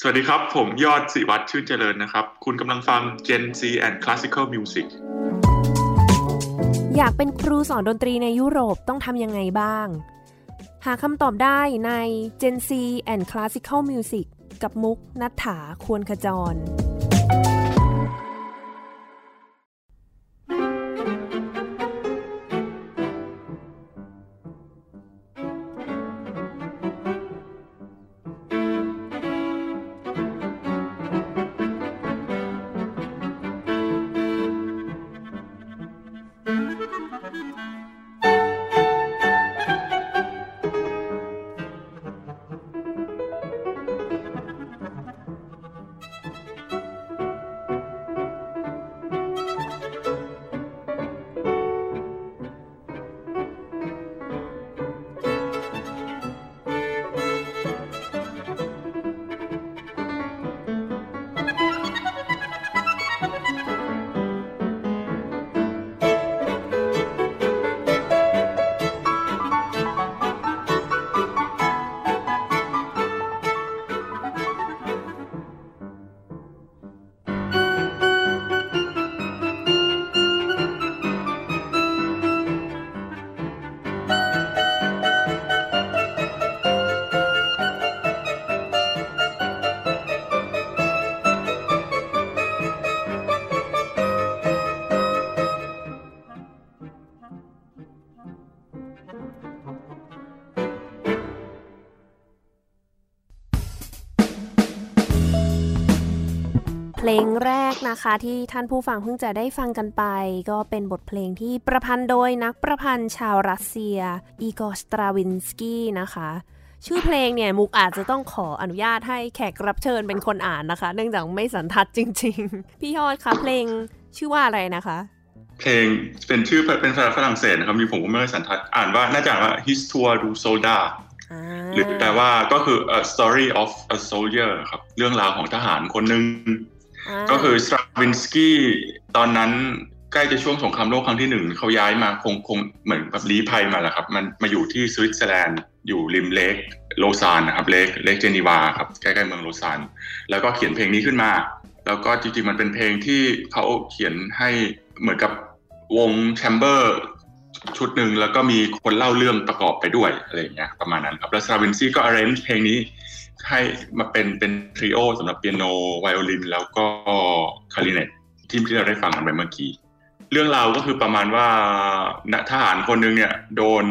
สวัสดีครับ ผมยอดศิวัตรชื่นเจริญนะครับ คุณกำลังฟัง Gen Z and Classical Music อยากเป็นครูสอนดนตรีในยุโรปต้องทำยังไงบ้าง หาคำตอบได้ใน Gen Z and Classical Music กับมุกนัฐถาควรขจร เพลงแรกนะคะที่ท่านผู้ฟังเพิ่งจะได้ฟังกันไป ก็เป็นบทเพลงที่ประพันธ์โดยนักประพันธ์ชาวรัสเซีย อีกอร์สตราวินสกี้นะคะ ชื่อเพลงเนี่ยมุกอาจจะต้องขออนุญาตให้แขกรับเชิญเป็นคนอ่านนะคะ เนื่องจากไม่สันทัดจริง ๆ พี่ยอดคะเพลงชื่อว่าอะไรนะคะ เพลงเป็นชื่อเป็นภาษาฝรั่งเศสนะครับมีผมก็ไม่ได้สันทัดอ่านว่าน่าจะอ่านว่า Histoire du soldat หรือแปลว่าก็คือ a story of a soldier ครับเรื่องราวของทหารคนหนึ่ง ก็คือสตราวินสกี้ตอนนั้นใกล้จะช่วงสงครามโลกครั้งที่หนึ่งเขาย้ายมาคงคงเหมือนแบบลี้ภัยมาแล้วครับ มันมาอยู่ที่สวิตเซอร์แลนด์อยู่ริม lake โลซานนะครับ lake lake เจนีวาครับใกล้ๆเมืองโลซานแล้วก็เขียนเพลงนี้ขึ้นมา แล้วก็จริงๆมันเป็นเพลงที่เขาเขียนให้เหมือนกับวง chamber ชุดหนึ่งแล้วก็มีคนเล่าเรื่องประกอบไปด้วยอะไรอย่างเงี้ยประมาณนั้นครับแล้วสตราวินสกี้ก็ arrange เพลงนี้ ให้มาเป็นเป็นทริโอสำหรับเปียโนไวโอลิน แล้วก็คาริเนตที่ที่เราได้ฟังกันไปเมื่อกี้ เรื่องราวก็คือประมาณว่าทหารคนหนึ่งเนี่ยโดน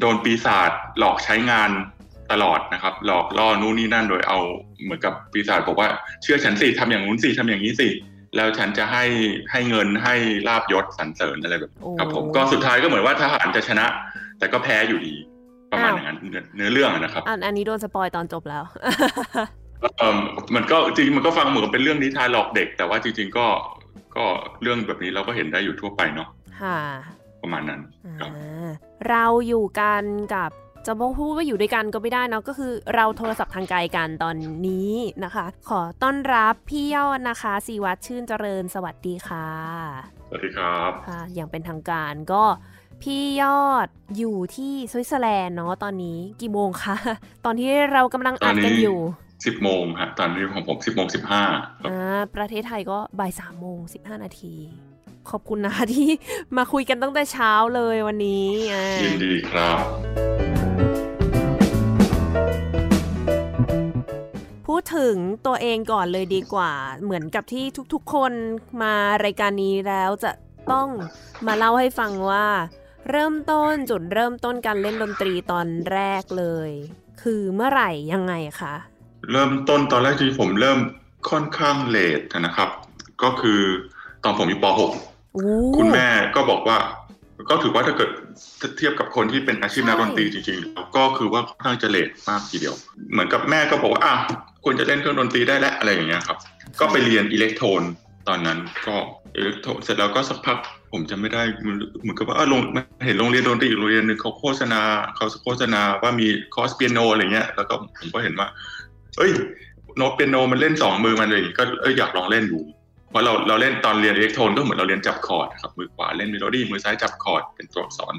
โดนปีศาจหลอกใช้งานตลอดนะครับ หลอกล่อนู่นนี่นั่นโดยเอาเหมือนกับปีศาจบอกว่าเชื่อฉันสิทำอย่างนู้นสิทำอย่างนี้สิแล้วฉันจะให้ให้เงินให้ลาบยศสรรเสริญอะไรแบบ ครับผมก็สุดท้ายก็เหมือนว่าทหารจะชนะ แต่ก็แพ้อยู่ดี ประมาณอย่างนั้นเนื้อเรื่องนะครับอันอันนี้โดนสปอยตอนจบแล้วเออมันก็จริงมันก็ฟังเหมือนเป็นเรื่องนิทานหลอกเด็ก แต่ว่าจริงๆก็ก็เรื่องแบบนี้เราก็เห็นได้อยู่ทั่วไปเนาะค่ะประมาณนั้นเราอยู่กันกับจะบอกพูดว่าอยู่ด้วยกันก็ไม่ได้นะก็คือเราโทรศัพท์ทางไกลกันตอนนี้นะคะ ขอต้อนรับพี่ยอดนะคะสีวัตรชื่นเจริญสวัสดีค่ะ สวัสดีครับค่ะอย่างเป็นทางการก็ พี่ยอดอยู่ที่สวิตเซอร์แลนด์เนาะตอนนี้กี่โมงคะ ตอนที่เรากำลังอัดกันอยู่สิบโมงฮะตอนนี้ของผมสิบโมงสิบห้าอ่าประเทศไทยก็บ่ายสามโมงสิบห้านาทีขอบคุณนะคะที่มาคุยกันตั้งแต่เช้าเลยวันนี้ยินดีครับ พูดถึงตัวเองก่อนเลยดีกว่า เหมือนกับที่ทุกๆคนมารายการนี้แล้วจะต้องมาเล่าให้ฟังว่า เริ่มต้นจุดเริ่มต้นการเล่นดนตรีตอนแรกเลย คือเมื่อไหร่ยังไงคะเริ่มต้นตอนแรกที่ผมเริ่มค่อนข้างเลทนะครับ ก็คือตอนผมอยู่ป .6 คุณแม่ก็บอกว่า ก็ถือว่าถ้าเกิดเทียบกับคนที่เป็นอาชีพนักดนตรีจริงๆ ก็คือว่าค่อนข้างจะเลทมากทีเดียว เหมือนกับแม่ก็บอกว่าอะควรจะเล่นเครื่องดนตรีได้แล้วอะไรอย่างเงี้ยครับ ก็ไปเรียนอิเล็กโทนตอนนั้นก็อิเล็กโทนเสร็จแล้วก็สักพัก ผมจะไม่ได้เหมือนกับว่าลงเห็นโรงเรียนดนตรีอีกโรงเรียนหนึ่งเขาโฆษณาเขาโฆษณาว่ามีคอร์สเปียโนอะไรเงี้ยแล้วก็ผมก็เห็นว่า เอ้ยโน้ตเปียโนมันเล่นสองมือมันเลยก็เอ้ยอยากลองเล่นดูเพราะเราเราเล่นตอนเรียนอิเล็กโทนก็เหมือนเราเรียนจับคอร์ดครับมือขวาเล่นเมโลดี้มือซ้ายจับคอร์ดเป็นตัวสอน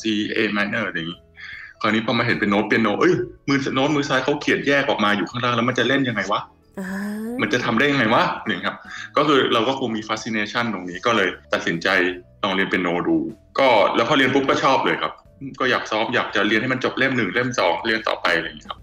C A minor อะไรอย่างนี้คราวนี้พอมาเห็นเป็นโน้ตเปียโนเอ้ยมือโน้ตมือซ้ายเขาเขียนแยกออกมาอยู่ข้างล่างแล้วมันจะเล่นยังไงวะ มันจะทำได้ยังไงวะหนึ่งครับ ก็คือเราก็คงมีฟ a ส c i เนชันตรงนี้ก็เลยตัดสินใจลองเรียนเป็นโนดู ก็แล้วพอเรียนปุ๊บก็ชอบเลยครับ ก็อยากซ้อมอยากจะเรียนให้มันจบเล่มหนึ่งเล่มสองเรียนต่อไปอะไรอย่างนี้ครับ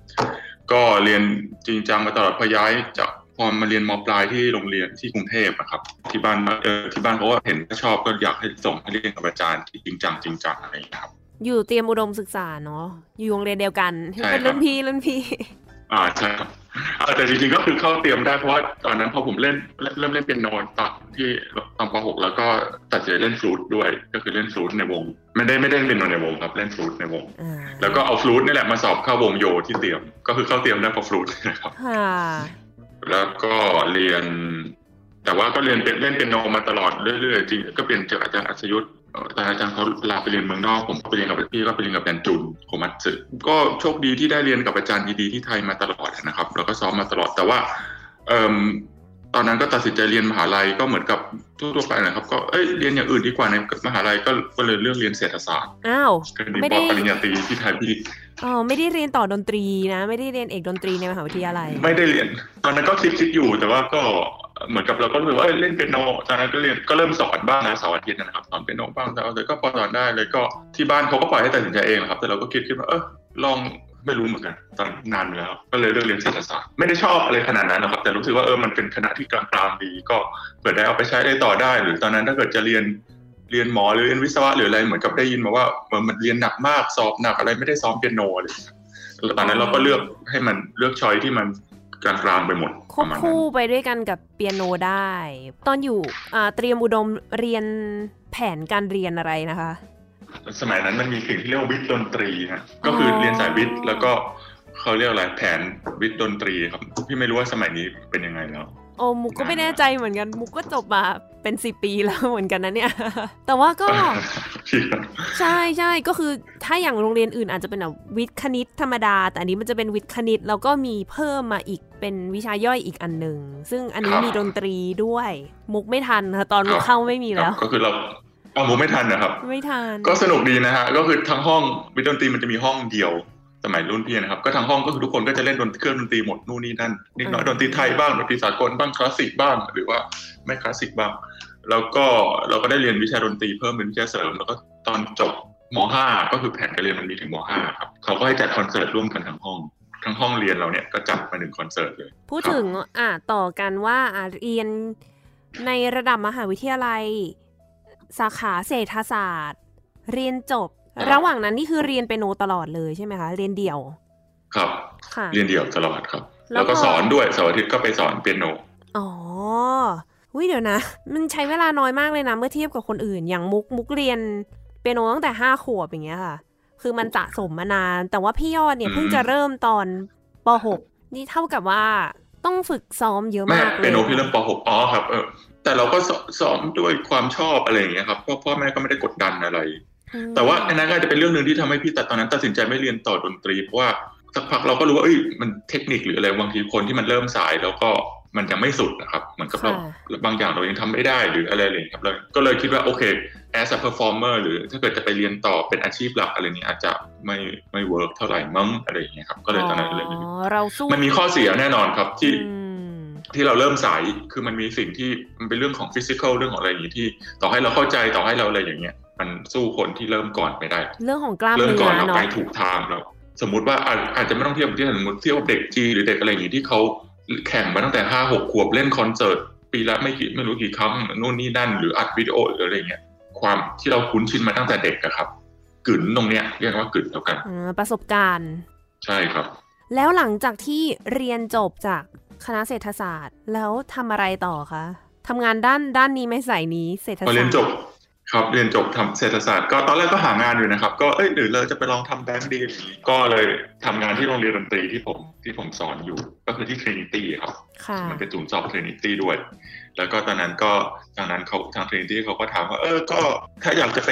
ก็เรียนจริงจังมาตลอดพอย้ายจากพอมาเรียนมปลายที่โรงเรียนที่กรุงเทพนะครับ ที่บ้านเออที่บ้านเขาก็เห็นชอบก็อยากให้ส่งให้เรียนกับอาจารย์ที่จริงจังจริงจังอะไรอย่างนี้ครับ อยู่เตรียมอุดมศึกษาเนาะอยู่โรงเรียนเดียวกันเป็นรุ่นพี่รุ่นพี่ อ่าใช่ครับ แต่จริงๆก็คือเข้าเตรียมได้เพราะว่าตอนนั้นพอผมเล่นเริ่มเล่นเป็นโนตอนที่ตอนป .6 แล้วก็ตัดสินใจเล่นฟลูตด้วย ก็คือเล่นฟลูตในวง ไม่ได้ไม่ได้เล่นในวงครับเล่นฟลูตในวง แล้วก็เอาฟลูตนี่แหละมาสอบเข้าวงโยที่เตรียม ก็คือเข้าเตรียมได้เพราะฟลูตนะครับแล้วก็เรียน แต่ว่าก็เรียนเป็นเล่นเป็นโนมาตลอดเรื่อยๆจริงก็เปลี่ยนจากอาจารย์อัศยุทธแต่อาจารย์เขาลาไปเรียนเมืองนอกผมไปเรียนกับพี่ก็ไปเรียนกับแดนจุนโคมัตสึก็โชคดีที่ได้เรียนกับอาจารย์ดีๆที่ไทยมาตลอดนะครับ แล้วก็ซ้อมมาตลอดแต่ว่าเอ่อตอนนั้นก็ตัดสินใจเรียนมหาลัยก็เหมือนกับทั่วไปนะครับ ก็เอ้ยเรียนอย่างอื่นดีกว่าในมหาลัยก็ก็เลยเลือกเรียนเศรษฐศาสตร์อ้าวไม่ได้ปริญญาตรีที่ไทยพี่อ๋อไม่ได้เรียนต่อดนตรีนะ ไม่ได้เรียนเอกดนตรีในมหาวิทยาลัย ไม่ได้เรียน ตอนนั้นก็คิดคิดอยู่แต่ว่าก็ เหมือนกับเราก็รู้ว่าเล่นเปียโนตอนนั้นก็เรียนก็เริ่มสอนบ้างนะเสาร์อาทิตย์นะครับสอนเปียโนบ้างแต่เลยก็พอสอนได้เลยก็ที่บ้านเขาก็ปล่อยให้ตัดสินใจเองครับ แต่เราก็คิดคิดว่าเออลองไม่รู้เหมือนกันตอนนานแล้ว ก็เลยเลือกเรียนเศรษฐศาสตร์ไม่ได้ชอบอะไรขนาดนั้นนะครับ แต่รู้สึกว่าเออมันเป็นคณะที่กลางๆดี ก็เกิดได้เอาไปใช้ได้ต่อได้ หรือตอนนั้นถ้าเกิดจะเรียนเรียนหมอหรือเรียนวิศวะหรืออะไรเหมือนกับได้ยินมาว่ามันเรียนหนักมากสอบหนักอะไรไม่ได้ซ้อมเปียโนเลยตอนนั้นเราก็เลือกให้มันเลือกชอยที่มัน กลางๆไปหมดควบคู่ไปด้วยกันกับเปียโนได้ ตอนอยู่เตรียมอุดมเรียนแผนการเรียนอะไรนะคะ สมัยนั้นมันมีสิ่งที่เรียกว่าวิทย์ดนตรีฮะก็คือเรียนสายวิทย์แล้วก็เขาเรียกอะไรแผนวิทย์ดนตรีครับพี่ไม่รู้ว่าสมัยนี้เป็นยังไงแล้วโอ้มุกก็ไม่แน่ใจเหมือนกัน มุกก็จบมาเป็นสิปีแล้วเหมือนกันนะเนี่ย แต่ว่าก็ ใช่ใช่ก็คือถ้าอย่างโรงเรียนอื่นอาจจะเป็นแบบวิทย์คณิตธรรมดา แต่อันนี้มันจะเป็นวิทย์คณิตแล้วก็มีเพิ่มมาอีกเป็นวิชาย่อยอีกอันหนึ่งซึ่งอันนี้มีดนตรีด้วย มุกไม่ทันค่ะตอนมุกเข้าไม่มีแล้ว ก็คือเราเอามุกไม่ทันนะครับ ไม่ทันก็สนุกดีนะฮะก็คือทั้งห้องวิทย์ดนตรีมันจะมีห้องเดียวสมัยรุ่นพี่นะครับก็ทางห้องก็คือทุกคนก็จะเล่นดนเครื่องดนตรีหมดนู่นนี่นั่นนิดหน่อยดนตรีไทยบ้างดนตรีสากลบ้างคลาสสิกบ้าง หรือว่าไม่คลาสสิกบ้าง แล้วก็เราก็ได้เรียนวิชาดนตรีเพิ่มเป็นวิชาเสริม แล้วก็ตอนจบม .5 ก็คือแผนการเรียนมันมีถึงม .5 ครับเขาก็ให้จัดคอนเสิร์ตร่วมกันทั้งห้องทั้งห้องเรียนเราเนี่ยก็จัดมาหนึ่งคอนเสิร์ตเลย พูดถึงอ่าต่อกันว่าอ่าเรียนในระดับมหาวิทยาลัย สาขาเศรษฐศาสตร์ เรียนจบ ระหว่างนั้นนี่คือเรียนเปโนตลอดเลยใช่ไหมคะเรียนเดี่ยว ครับเรียนเดี่ยวตลอดครับ แล้วก็สอนด้วยเสาร์อาทิตย์ก็ไปสอนเปียโนอ๋อ วิเดี๋ยวนะ มันใช้เวลาน้อยมากเลยนะ เมื่อเทียบกับคนอื่น อย่างมุกมุกเรียนเปียโนตั้งแต่ห้าขวบอย่างเงี้ยค่ะ คือมันสะสมมานาน แต่ว่าพี่ยอดเนี่ยเพิ่งจะเริ่มตอนป .6 นี่เท่ากับว่าต้องฝึกซ้อมเยอะมากเลยเปียโนพี่เริ่มป .6 อ๋อครับเออแต่เราก็ซ้อมด้วยความชอบอะไรอย่างเงี้ยครับพ่อพ่อแม่ก็ไม่ได้กดดันอะไร แต่ว่าอันนั้นก็จะเป็นเรื่องหนึ่งที่ทำให้พี่แต่ตอนนั้นตัดสินใจไม่เรียนต่อดนตรีเพราะว่าสักพักเราก็รู้ว่าเอ้ยมันเทคนิคหรืออะไรบางทีคนที่มันเริ่มสายแล้วก็ มันยังไม่สุดนะครับเหมือนกับเราบางอย่างเรายังทำไม่ได้หรืออะไรเลยครับเราก็เลยคิดว่าโอเค as a performer หรือถ้าเกิดจะไปเรียนต่อเป็นอาชีพหลักอะไรนี้อาจจะไม่ไม่ work เท่าไหร่มั้งอะไรอย่างเงี้ยครับก็เลยตอนนั้นเลยเราสู้มันมีข้อเสียแน่นอนครับที่ที่เราเริ่มสายคือมันมีสิ่งที่มันเป็นเรื่องของ physical เรื่องของอะไรอย่างนี้ที่ ต่อให้เราเข้าใจต่อให้เราอะไรอย่างเงี้ยมันสู้คนที่เริ่มก่อนไม่ได้ เรื่องของกล้ามเนื้อเริ่มก่อนเราไปถูกทางเราสมมติว่าอาจจะไม่ต้องเทียบที่สมมติเทียบกับเด็กจีหรือเด็กอะไรอย่างนี้ที่เขา แข่งมาตั้งแต่ห้าหกขวบเล่นคอนเสิร์ตปีละไม่กี่ไม่รู้กี่ครั้งนู่นนี่นั่น หรืออัดวิดีโอหรืออะไรเงี้ยความที่เราคุ้นชินมาตั้งแต่เด็กอะครับกึ๋นตรงเนี้ยเรียกว่ากึ๋นแล้วกันประสบการณ์ ใช่ครับ แล้วหลังจากที่เรียนจบจากคณะเศรษฐศาสตร์ แล้วทำอะไรต่อคะทำงานด้านด้านนี้ไม่ใส่นี้เศรษฐศาสตร์พอเรียนจบ ครับเรียนจบทำเศรษฐศาสตร์ก็ตอนแรกก็หางานอยู่นะครับ ก็เอ้ยหรือเราจะไปลองทำแบงค์ดีก็เลยทำงานที่โรงเรียนดนตรีที่ผมที่ผมสอนอยู่ ก็คือที่ Trinity ครับมันเป็นศูนย์สอบ Trinity ด้วย แล้วก็ตอนนั้นก็ทางนั้นเขาทาง Trinity เขาก็ถามว่าเออก็ถ้าอยากจะไป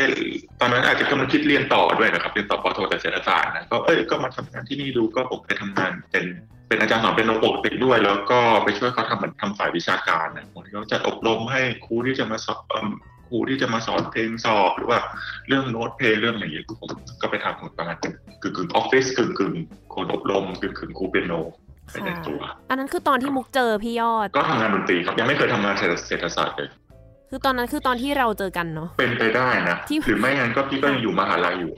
ตอนนั้นอาจจะกำลังคิดเรียนต่อด้วยนะครับเรียนต่อปโทแต่เศรษฐศาสตร์นะก็เอ้ยก็มาทำงานที่นี่ดูก็ผมไปทำงานเป็นเป็นอาจารย์สอนเป็นปกติด้วย แล้วก็ไปช่วยเขาทำเหมือนทำฝ่ายวิชาการนะผมเขาจัดอบรมให้ครูที่จะมาสอบ คครูที่จะมาสอนเพลงสอบหรือว่าเรื่องโน้ตเพลงเรื่องอะไรอย่างเงี้ยผมก็ไปทำหมดประมาณกึ่งกึ่งออฟฟิศกึ่งกึ่งคนอบรมกึ่งกึ่งครูเปียโนไปในตัว อันนั้นคือตอนที่มุกเจอพี่ยอด ก็ทำงานดนตรีครับ ยังไม่เคยทำงานเศรษฐศาสตร์เลยคือตอนนั้นคือตอนที่เราเจอกันเนาะเป็นไปได้นะหรือไม่งั้นก็พี่ก็ยังอยู่มหาลัยอยู่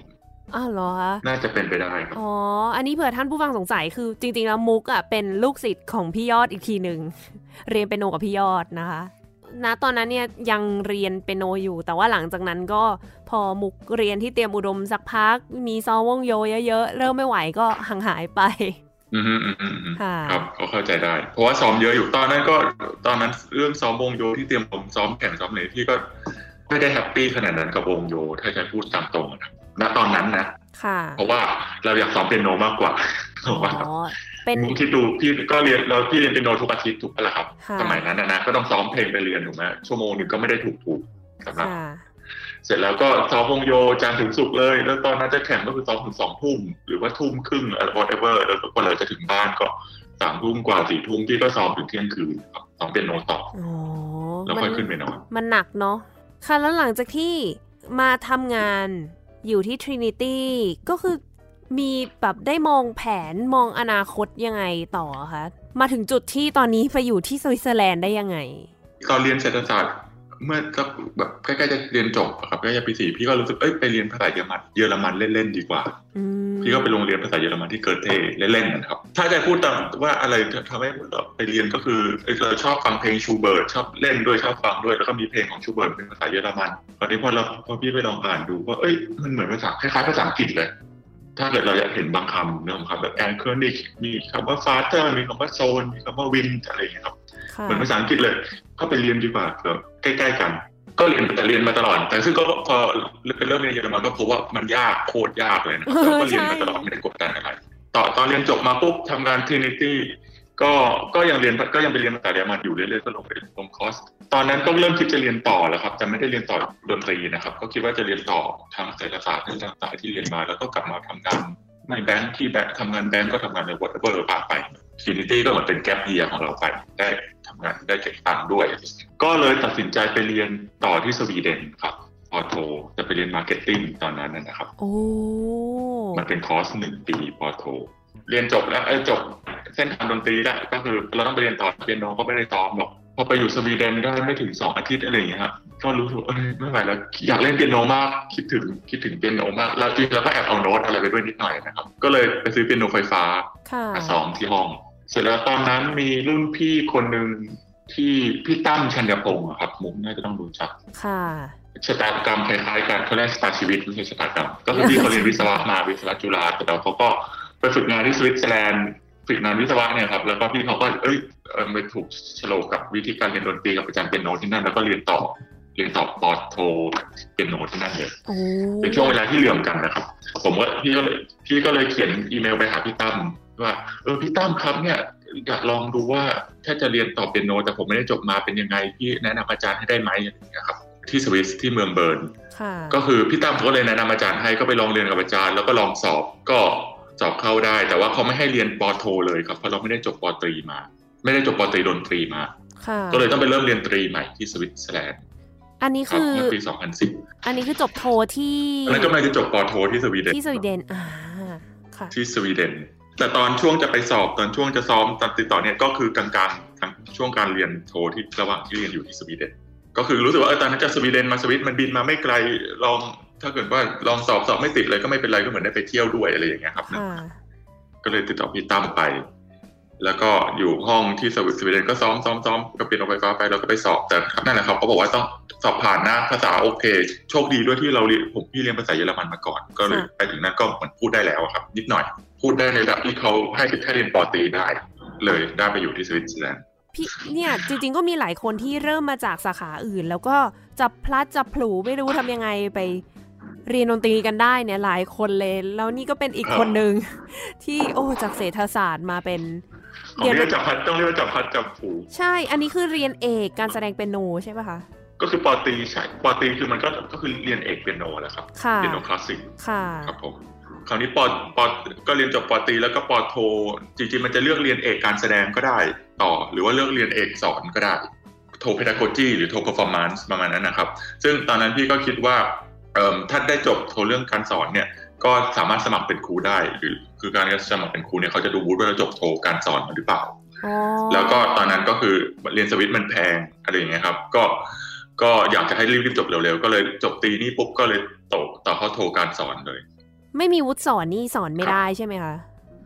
อ้าวเหรอคะน่าจะเป็นไปได้ครับอ๋อ อันนี้เผื่อท่านผู้ฟังสงสัยคือจริงๆแล้วมุกอะเป็นลูกศิษย์ของพี่ยอดอีกทีหนึ่งเรียนเปียโนกับพี่ยอดนะคะ ณตอนนั้นเนี่ยยังเรียนเปียโนอยู่ แต่ว่าหลังจากนั้นก็พอมุกเรียนที่เตรียมอุดมสักพัก มีซ้อมวงโยเยอะๆ เริ่มไม่ไหวก็ห่างหายไปอืมอืมอืมอืมค่ะครับก็เข้าใจได้ เพราะว่าซ้อมเยอะอยู่ตอนนั้นก็ตอนนั้นเรื่องซ้อมวงโยที่เตรียมผมซ้อมแข่งซ้อมไหนที่ก็ไม่ได้แฮปปี้ขนาดนั้นกับวงโยถ้าจะพูดตามตรงนะณตอนนั้นนะค่ะเพราะว่าเราอยากซ้อมเปียโนมากกว่าอ๋ถูกป่ะอ เป็นมุกคิดดูพี่ก็เรียนเราพี่เรียนเปียโนทุกอาทิตย์ถูกปะล่ะครับค่ะสมัยนั้นนะนะก็ต้องซ้อมเพลงไปเรียนถูกไหมชั่วโมงหนึ่งก็ไม่ได้ถูกถูกๆสำหรับค่ะเสร็จแล้วก็ซ้อมวงโยจันทร์ถึงศุกร์เลย แล้วตอนนั้นจะแข่งก็คือซ้อมถึงสองทุ่มหรือว่าทุ่มครึ่งอะไร whatever แล้วก็เราจะถึงบ้านก็สามทุ่มกว่าสี่ทุ่มพี่ก็ซ้อมถึงเที่ยงคืนครับซ้อมเป็นโนต่ออ๋อแล้วค่อยขึ้นไปนอนมันหนักเนาะค่ะแล้วหลังจากที่มาทำงานอยู่ที่ Trinity ก็คือ มีแบบได้มองแผนมองอนาคตยังไงต่อคะมาถึงจุดที่ตอนนี้ไปอยู่ที่สวิตเซอร์แลนด์ได้ยังไง ตอนเรียนเศรษฐศาสตร์เมื่อก็แบบใกล้ๆจะเรียนจบครับใกล้จะปีสี่พี่ก็รู้สึกเอ้ยไปเรียนภาษาเยอรมันเยอรมันเล่นๆดีกว่าพี่ก็ไปโรงเรียนภาษาเยอรมันที่เกอเธ่เล่นๆนะครับ ถ้าจะพูดตามว่าอะไรทำให้เราไปเรียนก็คือเราชอบฟังเพลงชูเบิร์ตชอบเล่นด้วยชอบฟังด้วยแล้วก็มีเพลงของชูเบิร์ตเป็นภาษาเยอรมันตอนนี้พอเราพอพี่ไปลองอ่านดูว่าเอ้ยมันเหมือนภาษาคล้ายๆภาษาอังกฤษเลย ถ้าเกิดเราอยากเห็นบางคำเนื้อคำแบบ Erlkönig มีคำว่า Vater มีคำว่า Sohn มีคำว่า Wind อะไรอย่างเงี้ยครับค่ะเหมือนภาษาอังกฤษเลยก็ไปเรียนดีกว่าเผื่อใกล้ๆกัน ก็เรียนแต่เรียนมาตลอด แต่ซึ่งก็พอเป็นเริ่มเรียนเยอรมันก็พบว่ามันยากโคตรยากเลยนะครับแล้วก็เรียนมาตลอดไม่ได้กดดันอะไร ต่อตอนเรียนจบมาปุ๊บทำงาน Trinity ก็ก็ยังเรียนก็ยังไปเรียนภาษาเยอรมันอยู่เรื่อยๆก็ลงไปลงคอร์สตอนนั้นก็เริ่มคิดจะเรียนต่อแล้วครับแต่ไม่ได้เรียนต่อดนตรีนะครับ ก็คิดว่าจะเรียนต่อทางเศรษฐศาสตร์ทางสายที่เรียนมาแล้วก็กลับมาทำงานในแบงค์ที่แบงค์ทำงานแบงค์ก็ทำงานในวอเตอร์เบอร์พาไป Trinity ก็เหมือนเป็นแกลบเยียของเราไป ได้ทำงานได้เก็บตังค์ด้วย ก็เลยตัดสินใจไปเรียนต่อที่สวีเดนครับปอโทจะไปเรียน marketing ตอนนั้นนะครับโอ้มันเป็นคอร์สหนึ่งปีปอโทเรียนจบแล้วเอ้ยจบ เส้นทางดนตรีแล้วก็คือเราต้องไปเรียนต่อเปียโนก็ไม่ได้ซ้อมหรอกพอไปอยู่สวีเดนได้ไม่ถึงสองอาทิตย์อะไรอย่างเงี้ยครับก็รู้สึกเอ้ยไม่ไหวแล้วอยากเล่นเปียโนมากคิดถึงคิดถึงเปียโนมากแล้วจริงๆแล้วก็แอบเอาโน้ตอะไรไปด้วยนิดหน่อยนะครับ ก็เลยไปซื้อเปียโนไฟฟ้าค่ะมาซ้อมที่ห้อง เสร็จแล้วตอนนั้นมีรุ่นพี่คนหนึ่งที่พี่ตั้มชัญญพงศ์อะครับ มุกน่าจะต้องรู้จักค่ะชะตากรรมคล้ายๆกันเขาเรียกชะตาชีวิตไม่ใช่ชะตากรรมก็คือพี่เขาเรียนวิศวะมาวิศวะจุฬาแต่เราเขาก็ไปฝึกงานที่สวิตเซอร์แลนด์ ฝึกงานวิศวะเนี่ยครับแล้วก็พี่เขาก็เอ้ยเออไปถูกโฉลกกับวิธีการเรียนดนตรีกับอาจารย์เปียโนที่นั่นแล้วก็เรียนต่อเรียนต่อปอโทเปียโนที่นั่นเลยโอ้เป็นช่วงเวลาที่เหลื่อมกันนะครับ ผมก็พี่ก็เลยพี่ก็เลยเขียนอีเมลไปหาพี่ตั้มว่าเออพี่ตั้มครับเนี่ยอยากลองดูว่าถ้าจะเรียนต่อเปียโน แต่ผมไม่ได้จบมาเป็นยังไงพี่แนะนำอาจารย์ให้ได้ไหมอะไรอย่างเงี้ยครับที่สวิสที่เมืองเบิร์นค่ะก็คือพี่ตั้มเขาก็เลยแนะนำอาจารย์ให้ก็ไปลองเรียนกับอาจารย์ แล้วก็ลองสอบก็ สอบเข้าได้ แต่ว่าเขาไม่ให้เรียนปอโท เลยครับเพราะเราไม่ได้จบปอตรีมา ไม่ได้จบปอตรีดนตรีมาค่ะก็เลยต้องไปเริ่มเรียนตรีใหม่ที่สวิตเซอร์แลนด์อันนี้ครับคือเมื่อปี 2010 อันนี้คือจบโทที่อันนั้นก็ไม่ได้จบปอโทที่สวีเดนที่สวีเดนอ่าค่ะที่สวีเดนแต่ตอนช่วงจะไปสอบตอนช่วงจะซ้อมตอนติดต่อเนี่ยก็คือกลางๆกลางช่วงการเรียนโทที่ระหว่างที่เรียนอยู่ที่สวีเดนก็คือรู้สึกว่าเออตอนนั้นจากสวีเดนมาสวิตมันบินมาไม่ไกลลอง ถ้าเกิดว่าลองสอบสอบไม่ติดเลยก็ไม่เป็นไรก็เหมือนได้ไปเที่ยวด้วยอะไรอย่างเงี้ยครับค่ะก็เลยติดต่อพี่ตั้มไป แล้วก็อยู่ห้องที่สวีเดนก็ซ้อมซ้อมซ้อมก็เปลี่ยนออกไฟฟ้าไปแล้วก็ไปสอบแต่นั่นแหละครับเขาบอกว่าต้องสอบผ่านนะภาษาโอเค โชคดีด้วยที่เราเรียนผมพี่เรียนภาษาเยอรมันมาก่อน ก็เลยไปถึงนั้นก็เหมือนพูดได้แล้วครับ นิดหน่อย พูดได้ในระดับที่เขาให้แค่เรียนปอตรีได้ เลยได้ไปอยู่ที่สวิตเซอร์แลนด์พี่เนี่ยจริงๆก็มีหลายคนที่เริ่มมาจากสาขาอื่น แล้วก็จับพลัดจับผลูไม่รู้ทำยังไงไป เรียนดนตรีกันได้เนี่ยหลายคนเลย แล้วนี่ก็เป็นอีกคนหนึ่งที่โอ้จากเศรษฐศาสตร์มาเป็นของเรียกว่าจับพลัดต้องเรียกว่าจับพลัดจับผลูใช่ อันนี้คือเรียนเอกการแสดงเปียโนใช่ปะคะก็คือปอตรีใช่ปอตรีคือมันก็ก็คือเรียนเอกเปียโนแหละครับค่ะเปียโนคลาสสิกค่ะครับผมคราวนี้ปอปอก็เรียนจบปอตรีแล้วก็ปอโทจริงๆมันจะเลือกเรียนเอกการแสดงก็ได้ต่อ หรือว่าเลือกเรียนเอกสอนก็ได้โท pedagogy หรือโท performance ประมาณนั้นนะครับ ซึ่งตอนนั้นพี่ก็คิดว่า ถ้าได้จบโทเรื่องการสอนเนี่ยก็สามารถสมัครเป็นครูได้ หรือคือการสมัครเป็นครูเนี่ยเขาจะดูวุฒิว่าเราจบโทการสอนหรือเปล่าแล้วก็ตอนนั้นก็คือเรียนสวิตมันแพงอะไรอย่างเงี้ยครับ ก็ก็อยากจะให้รีบๆจบเร็วๆก็เลยจบตีนี่ปุ๊บก็เลยตกต่อเข้าโทการสอนเลย ไม่มีวุฒิสอนนี่สอนไม่ได้ใช่ไหมคะ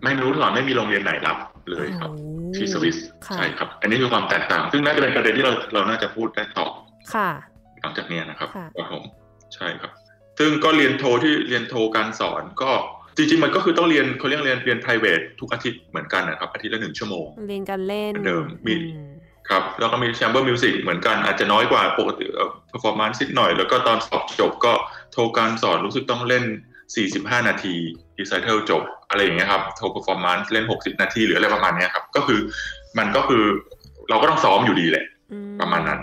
ไม่รู้สอนไม่มีโรงเรียนไหนรับเลยครับ ที่สวิสใช่ครับ อันนี้คือความแตกต่าง ซึ่งน่าจะเป็นประเด็นที่เราเราน่าจะพูดได้ต่อค่ะ หลังจากนี้นะครับครับผมใช่ครับ ซึ่งก็เรียนโทที่เรียนโทการสอนก็จริงๆมันก็คือต้องเรียนเขาเรียกเรียนเรียน private ทุกอาทิตย์เหมือนกันนะครับอาทิตย์ละหนึ่งชั่วโมง เรียนการเล่นเดิมมีครับแล้วก็มี chamber music เหมือนกันอาจจะน้อยกว่าปกติ performance นิดหน่อย แล้วก็ตอนสอบจบก็โทรการสอนรู้สึกต้องเล่น 45 นาที recital จบ อะไรอย่างเงี้ยครับโทร performance เล่น 60 นาทีหรืออะไรประมาณนี้ครับ ก็คือมันก็คือเราก็ต้องซ้อมอยู่ดีแหละ ประมาณนั้น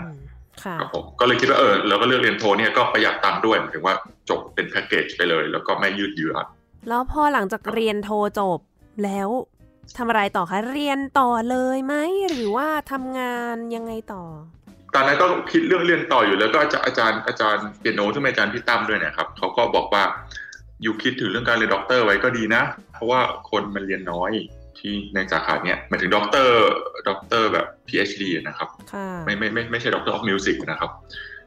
ครับผมก็เลยคิดว่าเออเราก็เลือกเรียนโทเนี่ยก็ประหยัดตังค์ด้วยหมายถึงว่าจบเป็นแพ็กเกจไปเลย แล้วก็ไม่ยืดเยื้อแล้วพอหลังจากเรียนโทจบแล้วทำอะไรต่อคะเรียนต่อเลยไหมหรือว่าทำงานยังไงต่อตอนนั้นก็คิดเรื่องเรียนต่ออยู่แล้วก็อาจารย์อาจารย์เปียโนที่เป็นอาจารย์พี่ตั้มด้วยนะครับเขาก็บอกว่า you คิดถึงเรื่องการเรียนด็อกเตอร์ไว้ก็ดีนะ เพราะว่าคนมันเรียนน้อย ที่ในสาขาเนี้ยหมายถึงด็อกเตอร์ด็อกเตอร์แบบ PhD นะครับไม่ไม่ไม่ไม่ใช่ Doctor of Music นะครับ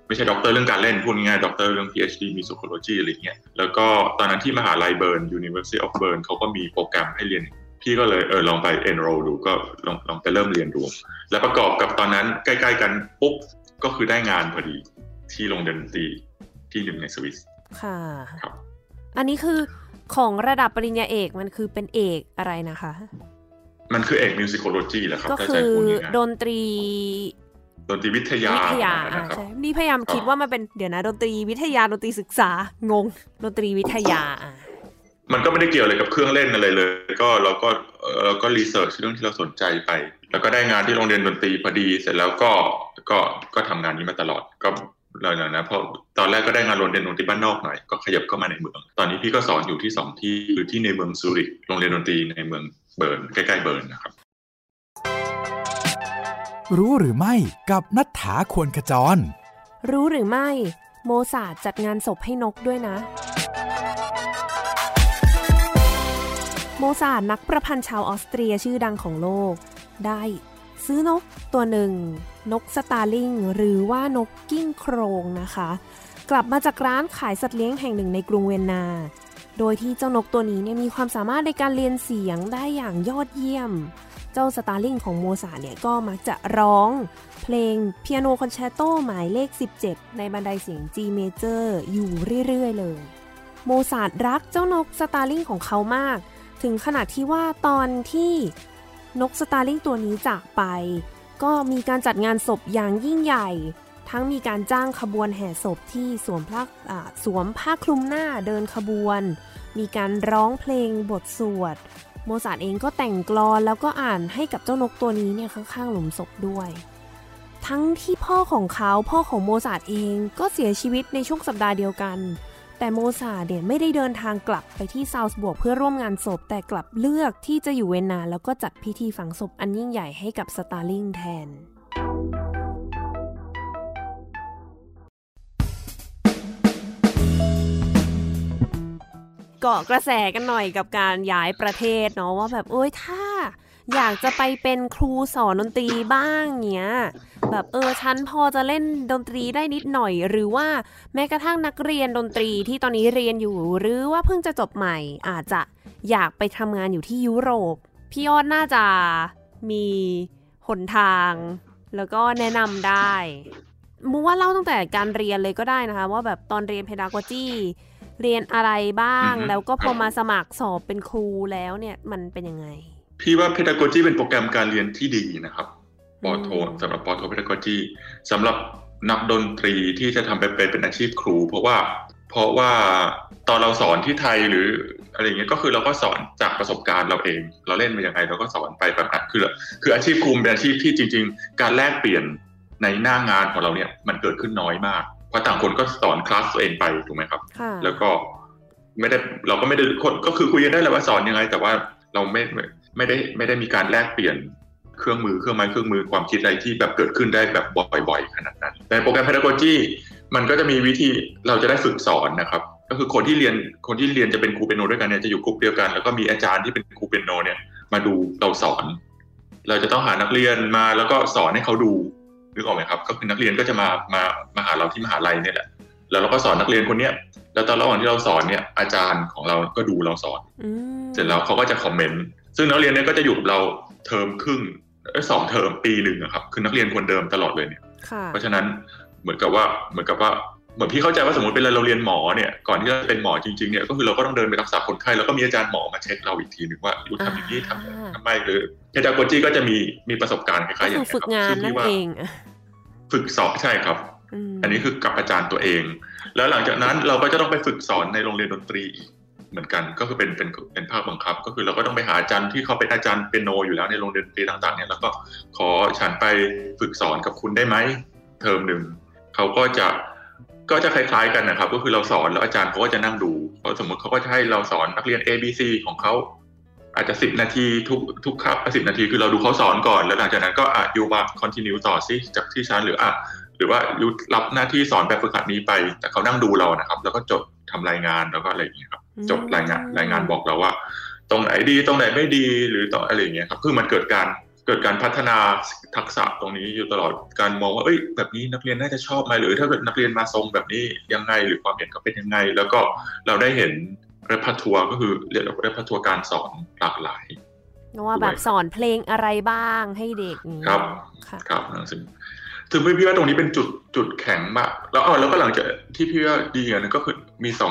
ไม่ใช่ด็อกเตอร์เรื่องการเล่นพูดง่ายๆด็อกเตอร์เรื่อง PhD musicology อะไรเงี้ยแล้วก็ตอนนั้นที่มหาลัยเบิร์น University of Bern เขาก็มีโปรแกรมให้เรียน พี่ก็เลยเออลองไป enroll ดูก็ลองลองไปเริ่มเรียนดู แล้วประกอบกับตอนนั้นใกล้ ๆ กันปุ๊บก็คือได้งานพอดีที่โรงดนตรีที่หนึ่งในสวิสค่ะครับอันนี้คือ ของระดับปริญญาเอกมันคือเป็นเอกอะไรนะคะ มันคือเอกมิวสิคโลจีแหละครับก็คือดนตรีดนตรีวิทยาวิทยาใช่นี่พยายามคิดว่ามันเป็นเดี๋ยวนะดนตรีวิทยาดนตรีศึกษางงดนตรีวิทยามันก็ไม่ได้เกี่ยวอะไรกับเครื่องเล่นอะไรเลย ก็เราก็เราก็ research เรื่องที่เราสนใจไป แล้วก็ได้งานที่โรงเรียนดนตรีพอดี เสร็จแล้วก็ก็ก็ทำงานนี้มาตลอดก็ เลยนะเพราะตอนแรกก็ได้งานโรงเรียนดนตรีบ้านนอกหน่อยก็ขยับเข้ามาในเมือง ตอนนี้พี่ก็สอนอยู่ที่สองที่คือที่ในเมืองซูริกโรงเรียนดนตรีในเมืองเบิร์นใกล้ๆเบิร์นนะครับ รู้หรือไม่กับนัฐธาควรขจร รู้หรือไม่ โมซาร์ทจัดงานศพให้นกด้วยนะ โมซาร์ทนักประพันธ์ชาวออสเตรียชื่อดังของโลก ได้ ซื้อนกตัวหนึ่ง นก starling หรือว่านกกิ้งโครงนะคะ กลับมาจากร้านขายสัตว์เลี้ยงแห่งหนึ่งในกรุงเวียนนา โดยที่เจ้านกตัวนี้เนี่ยมีความสามารถในการเลียนเสียงได้อย่างยอดเยี่ยม เจ้า starling ของโมซาร์ทเนี่ยก็มักจะร้องเพลงเปียโนคอนแชร์โตหมายเลข 17 ในบันไดเสียง G major อยู่เรื่อยๆเลย โมซาร์ทรักเจ้านก starling ของเขามาก ถึงขนาดที่ว่าตอนที่ นก starling ตัวนี้จากไป ก็มีการจัดงานศพอย่างยิ่งใหญ่ ทั้งมีการจ้างขบวนแห่ศพที่สวมผ้าสวมผ้าคลุมหน้าเดินขบวน มีการร้องเพลงบทสวด โมซาร์ทเองก็แต่งกลอนแล้วก็อ่านให้กับเจ้านกตัวนี้เนี่ยข้างๆหลุมศพด้วย ทั้งที่พ่อของเขาพ่อของโมซาร์ทเองก็เสียชีวิตในช่วงสัปดาห์เดียวกัน แต่โมซาร์ทเนี่ยไม่ได้เดินทางกลับไปที่ซาลซ์บูร์กเพื่อร่วมงานศพ แต่กลับเลือกที่จะอยู่เวียนนาแล้วก็จัดพิธีฝังศพอันยิ่งใหญ่ให้กับ starling แทนเกาะกระแสกันหน่อยกับการย้ายประเทศเนาะว่าแบบโอ้ยถ้า อยากจะไปเป็นครูสอนดนตรีบ้างเนี้ยแบบเออฉันพอจะเล่นดนตรีได้นิดหน่อย หรือว่าแม้กระทั่งนักเรียนดนตรีที่ตอนนี้เรียนอยู่ หรือว่าเพิ่งจะจบใหม่ อาจจะอยากไปทำงานอยู่ที่ยุโรป พี่ยอดน่าจะมีหนทาง แล้วก็แนะนำได้มูว่าเล่าตั้งแต่การเรียนเลยก็ได้นะคะ ว่าแบบตอนเรียนเพดากจีเรียนอะไรบ้าง แล้วก็พอมาสมัครสอบเป็นครูแล้วเนี่ยมันเป็นยังไง พี่ว่า pedagogy เป็นโปรแกรมการเรียนที่ดีนะครับปอโทสำหรับปอโท pedagogy สำหรับนักดนตรีที่จะทำไปเป็นอาชีพครู เพราะว่าเพราะว่าตอนเราสอนที่ไทยหรืออะไรเงี้ยก็คือเราก็สอนจากประสบการณ์เราเอง เราเล่นมาอย่างไรเราก็สอนไปแบบนั้นคือคืออาชีพครูเป็นอาชีพที่จริง ๆ การแลกเปลี่ยนในหน้างานของเราเนี่ยมันเกิดขึ้นน้อยมากเพราะต่างคนก็สอนคลาสตัวเองไปถูกไหมครับ แล้วก็ไม่ได้เราก็ไม่ได้คนก็คือคุยกันได้แหละว่าสอนยังไง แต่ว่าเราไม่ ไม่ได้ไม่ได้มีการแลกเปลี่ยนเครื่องมือเครื่องไม้เครื่องมือความคิดอะไรที่แบบเกิดขึ้นได้แบบบ่อย ๆ ขนาดนั้น ในโปรแกรม pedagogy มันก็จะมีวิธีเราจะได้ฝึกสอนนะครับ ก็คือคนที่เรียนคนที่เรียนจะเป็นครูเปียโนด้วยกันเนี่ยจะอยู่กลุ่มเดียวกัน แล้วก็มีอาจารย์ที่เป็นครูเปียโนเนี่ยมาดูเราสอน เราจะต้องหานักเรียนมาแล้วก็สอนให้เขาดูนึกออกไหมครับ ก็คือนักเรียนก็จะมามามาหาเราที่มหาลัยเนี่ยแหละแล้วเราก็สอนนักเรียนคนเนี้ยแล้วตอนระหว่างที่เราสอนเนี่ยอาจารย์ของเราก็ดูเราสอน เสร็จแล้วเขาก็จะคอมเมนต์ ซึ่งนักเรียนเนี่ยก็จะอยู่กับเราเทอมครึ่งสองเทอมปีหนึ่งครับคือนักเรียนคนเดิมตลอดเลยเนี่ย เพราะฉะนั้นเหมือนกับว่าเหมือนกับว่าเหมือนพี่เข้าใจว่าสมมติเป็นเราเรียนหมอเนี่ยก่อนที่จะเป็นหมอจริงๆเนี่ยก็คือเราก็ต้องเดินไปรักษาคนไข้แล้วก็มีอาจารย์หมอมาเช็คเราอีกทีหนึ่งว่ารู้ทำอย่างนี้ทำทำไมหรือเพดาโกจีก็จะมีมีประสบการณ์คล้ายๆอย่างนี้ฝึกงานนั่นเองฝึกสอบใช่ครับ อันนี้คือกับอาจารย์ตัวเอง แล้วหลังจากนั้นเราก็จะต้องไปฝึกสอนในโรงเรียนดนตรีอีก เหมือนกันก็คือเป็นเป็นเป็นภาคบังคับ ก็คือเราก็ต้องไปหาอาจารย์ที่เขาเป็นอาจารย์เปียโนอยู่แล้วในโรงเรียนดนตรีต่างๆเนี่ยแล้วก็ขอฉันไปฝึกสอนกับคุณได้ไหมเทอมหนึ่งเขาก็จะก็จะคล้ายๆกันนะครับ ก็คือเราสอนแล้วอาจารย์เขาก็จะนั่งดูเพราะสมมติเขาก็จะให้เราสอนนักเรียน A B C ของเขาอาจจะสิบนาทีทุกทุกครับสิบนาทีคือเราดูเขาสอนก่อน แล้วหลังจากนั้นก็อะยูมาคอนติเนียต่อซิจากที่ชั้นหรืออะหรือว่ายูรับหน้าที่สอนแบบฝึกหัดนี้ไป แต่เขานั่งดูเรานะครับ แล้วก็จด ทำรายงานแล้วก็อะไรอย่างเงี้ยครับจดรายงานรายงานบอกเราว่า ตรงไหนดีตรงไหนไม่ดีหรือต่ออะไรอย่างเงี้ยครับคือมันเกิดการเกิดการพัฒนาทักษะตรงนี้อยู่ตลอดการมองว่าเอ้ยแบบนี้นักเรียนน่าจะชอบไหมหรือถ้าเกิดนักเรียนมาทรงแบบนี้ยังไงหรือความเห็นเขาเป็นยังไง แล้วก็เราได้เห็นเรพัทัวก็คือเรียกเรพัทัวการสอนหลากหลายว่าแบบสอนเพลงอะไรบ้างให้เด็กครับครับซึ่ง ถึงพี่ว่าตรงนี้เป็นจุดจุดแข็งมากแล้วอ๋อแล้วก็หลังจากที่พี่ว่าดีอย่างนึงก็คือมีสอง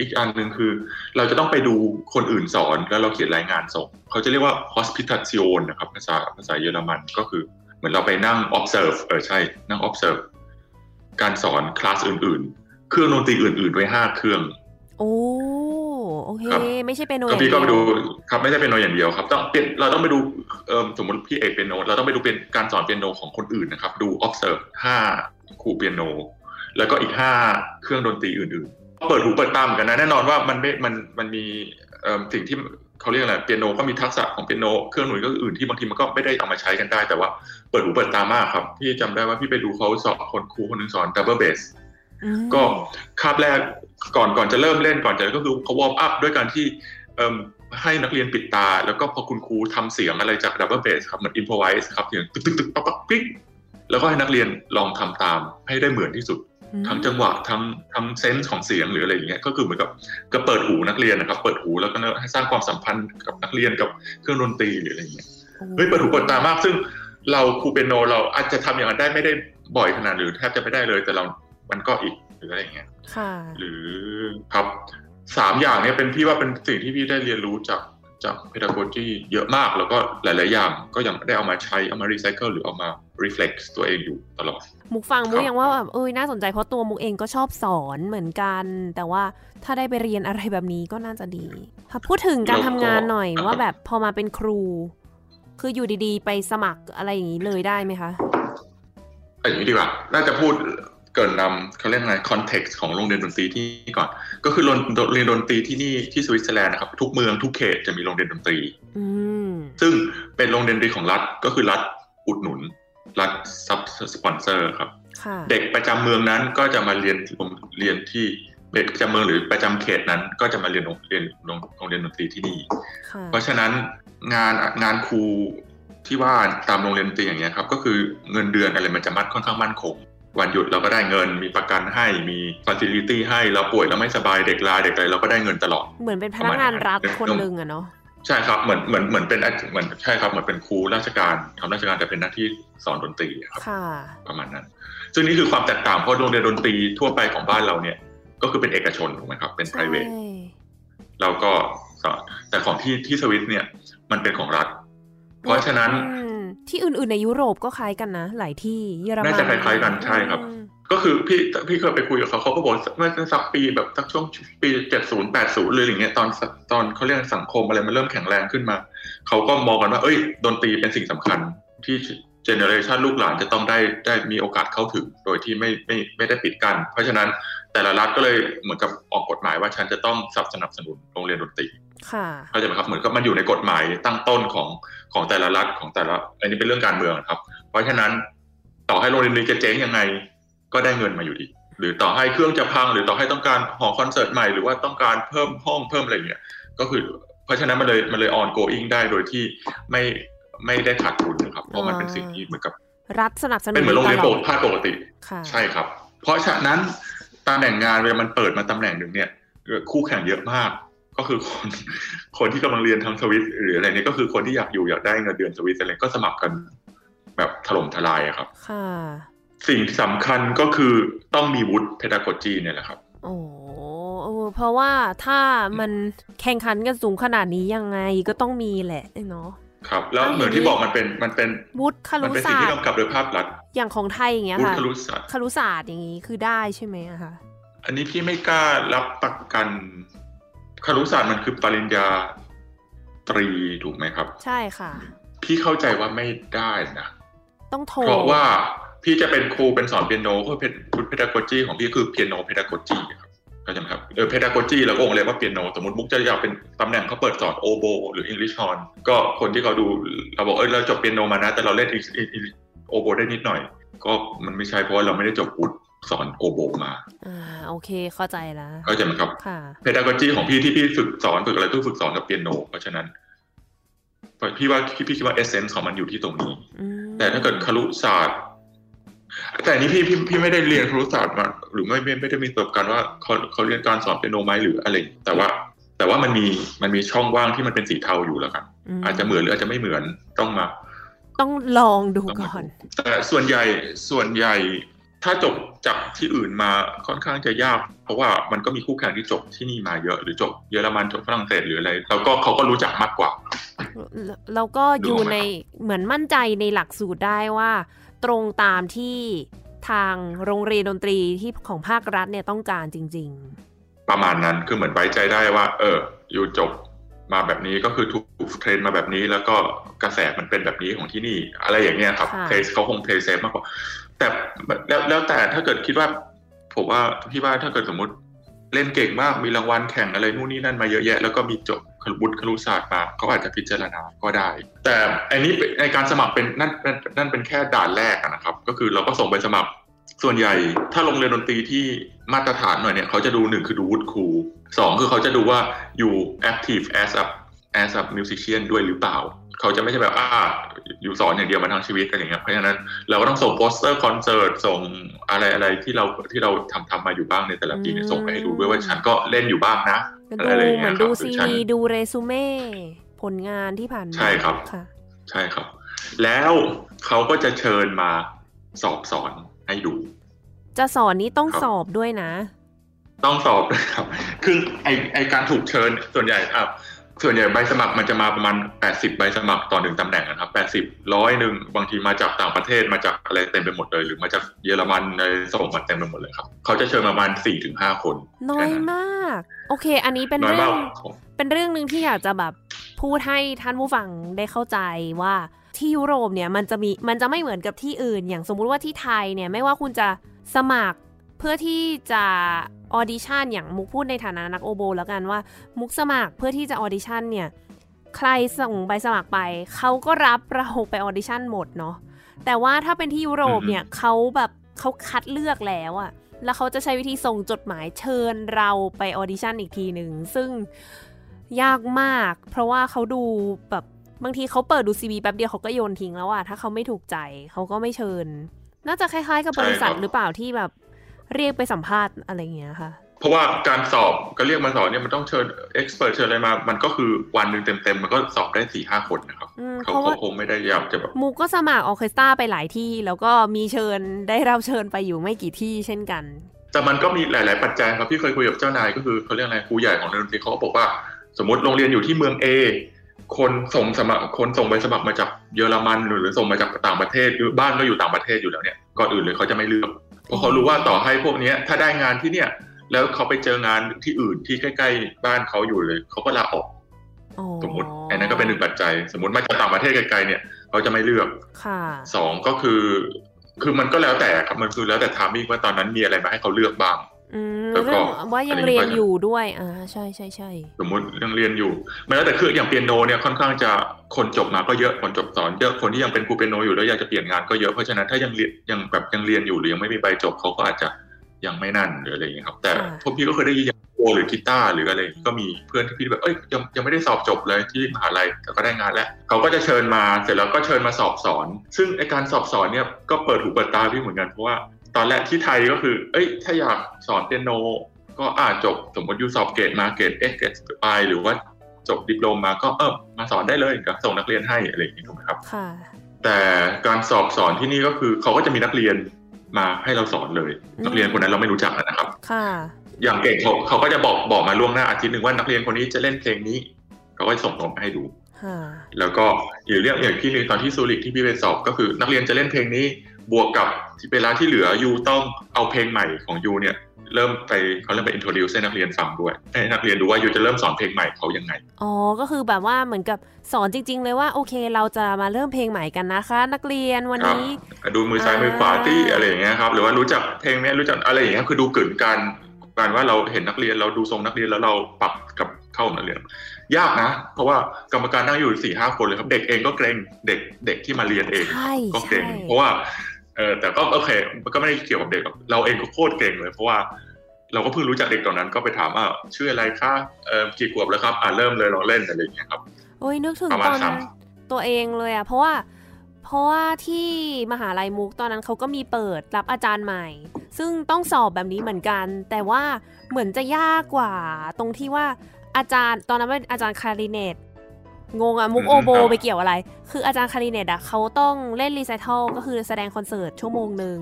อีกอันหนึ่งคือ เราจะต้องไปดูคนอื่นสอนแล้วเราเขียนรายงานส่งเขาจะเรียกว่า hospitation นะครับภาษาภาษาเยอรมันก็คือ เหมือนเราไปนั่ง observe เออใช่นั่ง observe การสอนคลาสอื่นๆ เครื่องดนตรีอื่นๆไว้ห้าเครื่อง โอ้ โอเค ไม่ใช่เป็นโนอย่างเดียวพี่ก็ไปดูครับไม่ใช่เป็นโนอย่างเดียวครับต้องเป็นเราต้องไปดูเออสมมติพี่เอกเป็นโน เราต้องไปดูเป็นการสอนเป็นโนของคนอื่นนะครับ ดู observe ห้าครูเปียโน แล้วก็อีกห้าเครื่องดนตรีอื่นๆ เปิดหูเปิดตามกันนะแน่นอนว่ามันไม่มันมันมีสิ่งที่เขาเรียกอะไรเปียโนก็มีทักษะของเปียโนเครื่องหนุนก็อื่นที่บางทีมันก็ไม่ได้เอามาใช้กันได้แต่ว่าเปิดหูเปิดตามากครับพี่จำได้ว่าพี่ไปดูเขาสอนคนครูคนหนึ่งสอนดับเบิลเบส ก็คาบแรกก่อนก่อนจะเริ่มเล่นก่อนจะก็คือเขา warm up ด้วยการที่ให้นักเรียนปิดตา แล้วก็พอคุณครูทำเสียงอะไรจากดับเบิลเบสครับเหมือน improvise ครับเสียงตึกตึกตึกปั๊บปั๊บปิ๊กแล้วก็ให้นักเรียนลองทำตามให้ได้เหมือนที่สุด ทั้งจังหวะทั้งทั้ง sense ของเสียงหรืออะไรอย่างเงี้ยก็คือเหมือนกับก็เปิดหูนักเรียนนะครับ เปิดหูแล้วก็ให้สร้างความสัมพันธ์กับนักเรียนกับเครื่องดนตรีหรืออะไรอย่างเงี้ยเฮ้ยเปิดหูเปิดตามากซึ่งเราครูเปียโนเราอาจจะทำอย่างนั้นได้ไม่ได้บ่อยขนาดหรือแทบจะไม่ได้เลยแต่เรา มันก็อีกหรืออะไรอย่างเงี้ยหรือครับสามอย่างนี้เป็นพี่ว่าเป็นสิ่งที่พี่ได้เรียนรู้จากจาก pedagogy เยอะมากแล้วก็หลาย ๆ อย่างก็ยังได้เอามาใช้เอามารีไซเคิลหรือเอามา reflect ตัวเองอยู่ตลอด มุกฟังมุกยังว่าแบบเอ้ยน่าสนใจเพราะตัวมุกเองก็ชอบสอนเหมือนกัน แต่ว่าถ้าได้ไปเรียนอะไรแบบนี้ก็น่าจะดีพูดถึงการทำงานหน่อยว่าแบบพอมาเป็นครู คืออยู่ดี ๆ ไปสมัครอะไรอย่างนี้เลยได้ไหมคะอย่างนี้ดีกว่าน่าจะพูด เกริ่นนำเขาเรียกไง context ของโรงเรียนดนตรีที่นี่ก่อน ก็คือโรงเรียนดนตรีที่นี่ที่สวิตเซอร์แลนด์นะครับทุกเมืองทุกเขตจะมีโรงเรียนดนตรีซึ่งเป็นโรงเรียนดนตรีของรัฐก็คือรัฐอุดหนุน รัฐซับสปอนเซอร์ครับ เด็กประจำเมืองนั้นก็จะมาเรียนเรียนที่เด็กประจำเมืองหรือประจำเขตนั้น ก็จะมาเรียนโรงเรียนโรงเรียนดนตรีที่นี่เพราะฉะนั้นงานงานครูที่ว่าตามโรงเรียนดนตรีอย่างเงี้ยครับก็คือเงินเดือนอะไรมันจะมัดค่อนข้างมั่นคง วันหยุดเราก็ได้เงินมีประกันให้มีฟัซิลิตี้ให้เราป่วยเราไม่สบายเด็กลาเด็กอะไรเราก็ได้เงินตลอด เหมือนเป็นพนักงานรัฐคนหนึ่งอะเนาะใช่ครับเหมือนเหมือนเหมือนเป็นเหมือนใช่ครับเหมือนเป็นครูราชการทำราชการแต่เป็นหน้าที่สอนดนตรีครับประมาณนั้น ซึ่งนี่คือความแตกต่างเพราะโรงเรียนดนตรีทั่วไปของบ้านเราเนี่ย ก็คือเป็นเอกชนถูกไหมครับเป็น p r i v a t เราก็สอนแต่ของที่ที่สวิตเนี่ยมันเป็นของรัฐ เพราะฉะนั้น ที่อื่นๆในยุโรปก็คล้ายกันนะ หลายที่เยอรมันน่าจะคล้ายๆกันใช่ครับ ก็คือพี่พี่เคยไปคุยกับเขาเขาก็บอกเมื่อสักปีแบบสักช่วงปีเจ็ดศูนย์แปดศูนย์เลยอย่างเงี้ยตอนตอนเขาเรียกสังคมอะไรมันเริ่มแข็งแรงขึ้นมา เขาก็มองกันว่าเอ้ยดนตรีเป็นสิ่งสำคัญที่เจเนอเรชันลูกหลานจะต้องได้ได้มีโอกาสเข้าถึงโดยที่ไม่ไม่ไม่ได้ปิดกัน้นเพราะฉะนั้นแต่ละรัฐก็เลยเหมือนกับออกกฎหมายว่าฉันจะต้องสนับสนุนโรงเรียนดนตรีค่ะ เข้าใจไหมครับเหมือนกับมันอยู่ในกฎหมายตั้งต้นของของแต่ละรัฐของแต่ละอันนี้เป็นเรื่องการเมืองครับ เพราะฉะนั้นต่อให้โรงเรียนนี้จะเจ๊งยังไงก็ได้เงินมาอยู่ดี หรือต่อให้เครื่องจะพัง หรือต่อให้ต้องการหอคอนเสิร์ตใหม่หรือว่าต้องการเพิ่มห้องเพิ่มอะไรเงี้ยก็คือ เพราะฉะนั้นมันเลยมันเลยออนโกอิงได้โดยที่ไม่ไม่ได้ขาดทุนนะครับ เพราะมันเป็นสิ่งที่เหมือนกับรัฐสนับสนุนเป็นเหมือนโรงเรียนปกภาคปกติใช่ครับ เพราะฉะนั้นตำแหน่งงานเวลามันเปิดมาตำแหน่งหนึ่งเนี่ยคู่แข่งเยอะมาก ก็คือคนคนที่กำลังเรียนทางสวิตหรืออะไรเนี่ยก็คือคนที่อยากอยู่อยากได้เงินเดือนสวิตอะไรก็สมัครกันแบบถล่มทลายครับ ค่ะ สิ่งสำคัญก็คือต้องมีวุฒิเพดากจีเนี่ยแหละครับ โอ้เพราะว่าถ้ามันแข่งขันกันสูงขนาดนี้ยังไงก็ต้องมีแหละเนาะครับ แล้วเหมือนที่บอกมันเป็นมันเป็นวุฒิคารุศาสตร์มันเป็นสิ่งที่กำกับโดยภาพลัดอย่างของไทยอย่างเงี้ยค่ะวุฒิคารุศาสตร์คารุศาสตร์อย่างงี้คือได้ใช่ไหมอะคะอันนี้พี่ไม่กล้ารับประกัน คารุศาสตร์มันคือปริญญาตรีถูกไหมครับ ใช่ค่ะ พี่เข้าใจว่าไม่ได้นะต้องโทรเพราะว่าพี่จะเป็นครูเป็นสอนเปียโนก็เป็นพุทธเพดากจีของพี่คือเปียโนเพดากจีครับเข้าใจไหมครับเออเพดากจีแล้วก็องเรียกว่าเปียโนสมมติมุกจะอยากเป็นตำแหน่งเขาเปิดสอนโอโบหรืออังกฤษฮอนก็คนที่เขาดูเราบอกเออเราจบเปียโนมานะ แต่เราเล่นโอโบได้นิดหน่อย ก็มันไม่ใช่เพราะว่าเราไม่ได้จบวุฒิ สอนโอโบมาอ่าโอเคเข้าใจแล้วเข้าใจไหมครับค่ะเพดากจีของพี่ที่พี่ฝึกสอนฝึกอะไรก็ฝึกสอนกับเปียโน เพราะฉะนั้นพี่ว่าพี่คิดว่าเอเซนส์ของมันอยู่ที่ตรงนี้ แต่ถ้าเกิดคารุศาสตร์ แต่นี้พี่พี่พี่ไม่ได้เรียนครุศาสตร์มาหรือไม่ไม่ไม่ได้มีประสบการณ์ว่าเขาเขาเรียนการสอนเป็นโนไหมหรืออะไร แต่ว่า แต่ว่ามันมีมันมีช่องว่างที่มันเป็นสีเทาอยู่แล้วกันอาจจะเหมือนหรืออาจจะไม่เหมือนต้องมา ต้องลองดูก่อน แต่ส่วนใหญ่ส่วนใหญ่ ถ้าจบจากที่อื่นมาค่อนข้างจะยาก เพราะว่ามันก็มีคู่แข่งที่จบที่นี่มาเยอะ หรือจบเยอรมันจบฝรั่งเศสหรืออะไร แล้วก็เขาก็รู้จักมากกว่า แล้วก็อยู่ในเหมือนมั่นใจในหลักสูตรได้ว่า ตรงตามที่ทางโรงเรียนดนตรีที่ของภาครัฐเนี่ยต้องการจริง ๆ ประมาณนั้นคือเหมือนไว้ใจได้ว่า เออ you จบมาแบบนี้ก็คือถูก train มาแบบนี้ แล้วก็กระแสมันเป็นแบบนี้ของที่นี่ อะไรอย่างเงี้ยครับ play safe เขาคง play safe มากกว่า แต่แล้วแล้วแต่ถ้าเกิดคิดว่า ผมว่าพี่ว่าถ้าเกิดสมมติเล่นเก่งมากมีรางวัลแข่งอะไรนู่นนี่นั่นมาเยอะแยะ แล้วก็มีจบครุบุตรครุศาสตร์มาเขาอาจจะพิจารณาก็ได้ แต่อันนี้ในการสมัครเป็นนั่นนั่นเป็นแค่ด่านแรกนะครับ ก็คือเราก็ส่งไปสมัครส่วนใหญ่ถ้าโรงเรียนดนตรีที่มาตรฐานหน่อยเนี่ยเขาจะดูหนึ่งคือดูวุฒิครูสองคือเขาจะดูว่าอยู่ active as a as a musician ด้วยหรือเปล่า เขาจะไม่ใช่แบบอ่า you สอนอย่างเดียวมาทั้งชีวิตอะไรอย่างเงี้ยเพราะฉะนั้นเราก็ต้องส่งโปสเตอร์คอนเสิร์ตส่งอะไรอะไรที่เราที่เราทำทำมาอยู่บ้างในแต่ละปีส่งไปให้ดูด้วยว่าฉันก็เล่นอยู่บ้างนะอะไรอย่างเงี้ยดูซีวีดูเรซูเม่ผลงานที่ผ่านมาใช่ครับใช่ครับ แล้วเขาก็จะเชิญมาสอบสอนให้ดู จะสอนนี้ต้องสอบด้วยนะ ต้องสอบด้วยครับคือไอไอการถูกเชิญส่วนใหญ่ครับ ส่วนใหญ่ใบสมัครมันจะมาประมาณ 80 ใบสมัครต่อหนึ่งตำแหน่งนะครับ 80ร้อยหนึ่งบางทีมาจากต่างประเทศมาจากอะไรเต็มไปหมดเลย หรือมาจากเยอรมันในส่งมาเต็มไปหมดเลยครับ เขาจะเชิญประมาณ4ถึง5คน น้อยมาก โอเค อันนี้เป็นเรื่องเป็นเรื่องหนึ่งที่อยากจะแบบพูดให้ท่านผู้ฟังได้เข้าใจว่าที่ยุโรปเนี่ยมันจะมีมันจะไม่เหมือนกับที่อื่น อย่างสมมุติว่าที่ไทยเนี่ยไม่ว่าคุณจะสมัครเพื่อที่จะ ออดิชั่นอย่างมุกพูดในฐานะนักโอโบแล้วกันว่า มุกสมัครเพื่อที่จะออดิชั่นเนี่ยใครส่งใบสมัครไป เขาก็รับเราไปออดิชั่นหมดเนาะแต่ว่าถ้าเป็นที่ยุโรปเนี่ยเขาแบบเขาคัดเลือกแล้วอะแล้วเขาจะใช้วิธีส่งจดหมายเชิญเราไปออดิชั่นอีกทีหนึ่งซึ่งยากมาก เพราะว่าเขาดูแบบบางทีเขาเปิดดู CV แป๊บเดียวเขาก็โยนทิ้งแล้วอะถ้าเขาไม่ถูกใจเขาก็ไม่เชิญ น่าจะคล้ายๆกับบริษัทหรือเปล่าที่แบบ เรียกไปสัมภาษณ์อะไรเงี้ยค่ะ เพราะว่าการสอบก็เรียกมาสอบเนี่ยมันต้องเชิญเอ็กซ์เพรสเชิญอะไรมา มันก็คือวันหนึ่งเต็มๆ มันก็สอบได้สี่ห้าคนนะครับเขาเขาคงไม่ได้ยากจะแบบมูก็สมัครออเคสตราไปหลายที่ แล้วก็มีเชิญได้รับเชิญไปอยู่ไม่กี่ที่เช่นกัน แต่มันก็มีหลาย ๆ ปัจจัยครับพี่เคยคุยกับเจ้านายก็คือเขาเรียกอะไรครูใหญ่ของดนตรีเขาบอกว่า สมมติโรงเรียนอยู่ที่เมือง A คนส่งสมัครคนส่งใบสมัครมาจากเยอรมันหรือส่งมาจากต่างประเทศหรือบ้านก็อยู่ต่างประเทศอยู่แล้วเนี่ยก่อนอื่นเลยเขาจะไม่เลือกเพ ราะเขารู้ว่าต่อให้พวกนี้ถ้าได้งานที่เนี่ย แล้วเขาไปเจองานที่อื่นที่ใกล้ ๆ บ้านเขาอยู่เลย เขาก็ลาออกสมมติไอ้นั้นก็เป็นหนึ่งปัจจัย สมมติมาจากต่างประเทศไกลๆเนี่ยเขาจะไม่เลือกสองก็คือ คือมันก็แล้วแต่ครับมันคือแล้วแต่ทามิ่งว่าตอนนั้นมีอะไรมาให้เขาเลือกบ้าง แล้วก็ว่ายังเรียนอยู่ด้วยอ่าใช่ใช่ใช่สมมติยังเรียนอยู่แม้แต่คืออย่างเปียโนเนี่ยค่อนข้างจะคนจบมาก็เยอะคนจบสอนเยอะคนที่ยังเป็นครูเปียโนอยู่แล้วอยากจะเปลี่ยนงานก็เยอะเพราะฉะนั้นถ้ายังเรียนยังแบบยังเรียนอยู่หรือยังไม่มีใบจบเขาก็อาจจะยังไม่นั่นหรืออะไรอย่างเงี้ยครับ แต่พวกพี่ก็เคยได้ยินอย่างโอหรือกีตาร์หรืออะไรก็มีเพื่อนที่พี่แบบเอ้ยยังยังไม่ได้สอบจบเลยที่มหาลัยแต่ก็ได้งานแล้วเขาก็จะเชิญมาเสร็จแล้วก็เชิญมาสอบสอน ซึ่งไอการสอบสอนเนี่ยก็เปิดหูเปิดตาพี่เหมือนกันเพราะว่า ตอนแรกที่ไทยก็คือ เอ้ย ถ้าอยากสอนเปียโน ก็อ่าจบสมมติยูสอบเกรดมาเกรดเอ็กเกรดไปหรือว่าจบดิปโลมมาก็เออมาสอนได้เลยก็ส่งนักเรียนให้อะไรอย่างนี้ถูกไหมครับค่ะแต่การสอบสอนที่นี่ก็คือเขาก็จะมีนักเรียนมาให้เราสอนเลย นักเรียนคนนั้นเราไม่รู้จักนะครับ ค่ะ อย่างเก่งเขาเขาก็จะบอกบอกมาล่วงหน้าอาทิตย์หนึ่งว่านักเรียนคนนี้จะเล่นเพลงนี้เขาก็ส่งโน้ตให้ดูแล้วก็อีกเรื่องอย่างที่หนึ่งตอนที่ซูริกที่พี่ไปสอบก็คือ นักเรียนจะเล่นเพลงนี้ บวกกับที่เวลาที่เหลือ you ต้องเอาเพลงใหม่ของ you เนี่ยเริ่มไปเขาเริ่มไป introduce ให้นักเรียนฟังด้วยให้นักเรียนดูว่า you จะเริ่มสอนเพลงใหม่เขายังไง อ๋อ ก็คือแบบว่าเหมือนกับสอนจริง ๆ เลยว่าโอเค เราจะมาเริ่มเพลงใหม่กันนะคะ นักเรียนวันนี้ ดูมือซ้ายมือขวาที่อะไรอย่างเงี้ยครับ หรือว่ารู้จักเพลงนี้รู้จักอะไรอย่างเงี้ยคือดูเกิดการการว่าเราเห็นนักเรียนเราดูทรงนักเรียนแล้วเราปรับกับเข้านักเรียน ยากนะ เพราะว่ากรรมการนั่งอยู่สี่ห้าคนเลยครับ เด็กเองก็เกรงเด็กเด็กที่มาเรียนเองก็เกรงเพราะว่า เออแต่ก็โอเค มันก็ไม่ได้เกี่ยวกับเด็กเราเองก็โคตรเก่งเลย เพราะว่าเราก็เพิ่งรู้จักเด็กตอนนั้นก็ไปถามว่าชื่ออะไรคะเออกี่ขวบแล้วครับ อ่าเริ่มเลยลองเล่นอะไรอย่างเงี้ยครับ โอ้ยนึกถึงตอนตัวเองเลยอะเพราะว่าเพราะว่าที่มหาลัยมุกตอนนั้นเขาก็มีเปิดรับอาจารย์ใหม่ ซึ่งต้องสอบแบบนี้เหมือนกัน แต่ว่าเหมือนจะยากกว่า ตรงที่ว่าอาจารย์ตอนนั้นเป็นอาจารย์คาริเนต งงอะมุกโอโบไปเกี่ยวอะไร คืออาจารย์คาริเนตอะเขาต้องเล่น recital ก็คือแสดงคอนเสิร์ตชั่วโมงหนึ่ง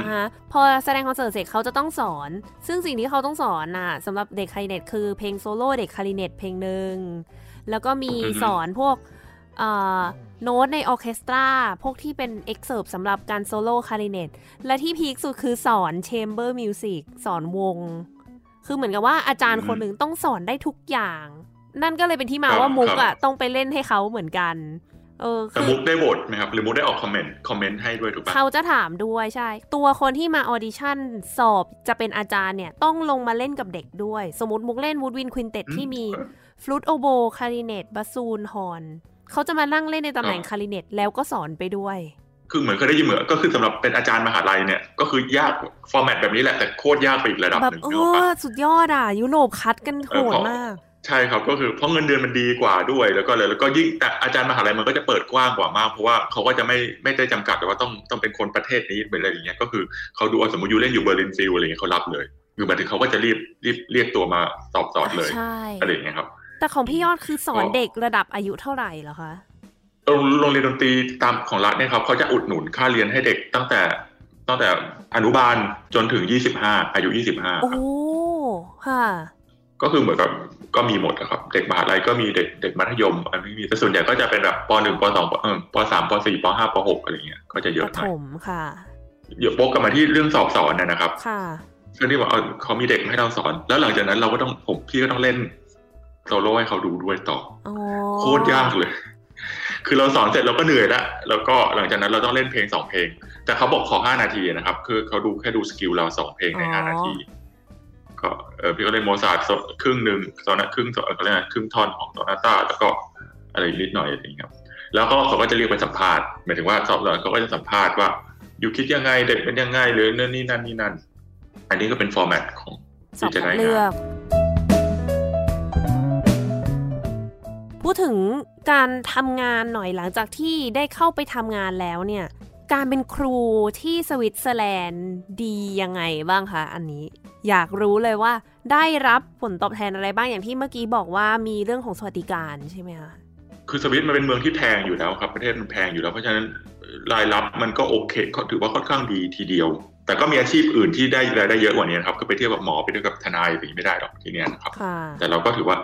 นะฮะพอแสดงคอนเสิร์ตเสร็จเขาจะต้องสอน ซึ่งสิ่งที่เขาต้องสอนน่ะสำหรับเด็กคาริเนตคือเพลงโซโล่เด็กคาริเนตเพลงหนึ่งแล้วก็มีสอนพวกโน้ตในออเคสตราพวกที่เป็น excerpt สำหรับการโซโล่คาริเนตและที่ peak สุดคือสอน chamber music สอนวง คือเหมือนกับว่าอาจารย์คนหนึ่งต้องสอนได้ทุกอย่าง นั่นก็เลยเป็นที่มาว่ามุกอะต้องไปเล่นให้เขาเหมือนกัน เออแต่มุกได้โหวตไหมครับ หรือมุกได้ออก comment comment ให้ด้วยถูกปะเขาจะถามด้วยใช่ ตัวคนที่มา audition สอบจะเป็นอาจารย์เนี่ย ต้องลงมาเล่นกับเด็กด้วย สมมติมุกเล่น woodwind quintet ที่มีฟลูตโอโบคาริเนตบาซูนฮอนเขาจะมานั่งเล่นในตำแหน่งคาริเนตแล้วก็สอนไปด้วยคือเหมือนเคยได้ยินเหมือนก็คือสำหรับเป็นอาจารย์มหาลัยเนี่ย ก็คือยาก format แบบนี้แหละแต่โคตรยากไปอีกระดับหนึ่งเออสุดยอดอะ ยุโรปคัดกันโหดมาก ใช่ครับก็คือเพราะเงินเดือนมันดีกว่าด้วย แล้วก็เลยแล้วก็ยิ่งแต่อาจารย์มหาลัยมันก็จะเปิดกว้างกว่ามากเพราะว่าเขาก็จะไม่ไม่ได้จำกัดแต่ว่าต้องต้องเป็นคนประเทศนี้เป็นอะไรอย่างเงี้ยก็คือเขาดูสมมติ you เล่นอยู่ Berlin Phil อะไรเงี้ยเขารับเลย คือหมายถึงเขาก็จะรีบรีบเรียกตัวมาสอบสอนเลยอะไรอย่างเงี้ยครับ แต่ของพี่ยอดคือสอนเด็กระดับอายุเท่าไหร่เหรอคะโรงเรียนดนตรีตามของรัฐเนี่ยครับเขาจะอุดหนุนค่าเรียนให้เด็กตั้งแต่ตั้งแต่อนุบาลจนถึงยี่สิบห้าอายุยี่สิบห้าโอ้ค่ะ ก็คือเหมือนกับ ก็มีหมดนะครับ เด็กมหาลัยก็มีเด็กเด็กมัธยมอันนี้มีแต่ส่วนใหญ่ก็จะเป็นแบบปหนึ่งปสองปปสามปสี่ปห้าปหกอะไรเงี้ยก็จะเยอะหน่อยค่ะเดี๋ยวโป๊กกลับมาที่เรื่องสอบสอนนะครับค่ะเรื่องที่ว่าเขามีเด็กให้เราสอน แล้วหลังจากนั้นเราก็ต้องผมพี่ก็ต้องเล่นโซโล่ให้เขาดูด้วยต่อโคตรยากเลย คือเราสอนเสร็จเราก็เหนื่อยแล้วแล้วก็หลังจากนั้นเราต้องเล่นเพลงสองเพลง แต่เขาบอกขอห้านาทีนะครับ คือเขาดูแค่ดู skill เราสองเพลงในห้านาที ก็เออพี่ก็เล่นโมซาร์ทครึ่งหนึ่งโซนาครึ่งเขาเรียกครึ่งท่อนของโซนาต้าแล้วก็อะไรนิดหน่อยอะไรอย่างเงี้ยแล้วก็เขาก็จะเรียกไปสัมภาษณ์หมายถึงว่าสอบแล้วเขาก็จะสัมภาษณ์ว่า you คิดยังไงเด็กเป็นยังไงหรือนั่นนี่นั่นนี่นั่น อันนี้ก็เป็น format ของที่จะได้งานพูดถึงการทำงานหน่อยหลังจากที่ได้เข้าไปทำงานแล้วเนี่ย การเป็นครูที่สวิตเซอร์แลนด์ดียังไงบ้างคะอันนี้ อยากรู้เลยว่าได้รับผลตอบแทนอะไรบ้างอย่างที่เมื่อกี้บอกว่ามีเรื่องของสวัสดิการใช่ไหมคะคือสวิตมันเป็นเมืองที่แพงอยู่แล้วครับประเทศมันแพงอยู่แล้วเพราะฉะนั้นรายรับมันก็โอเคก็ถือว่าค่อนข้างดีทีเดียว แต่ก็มีอาชีพอื่นที่ได้รายได้เยอะกว่านี้ครับคือไปเทียบกับหมอไปเทียบกับทนายอะไรไม่ได้หรอกทีเนี้ยนะครับ แต่เราก็ถือว่า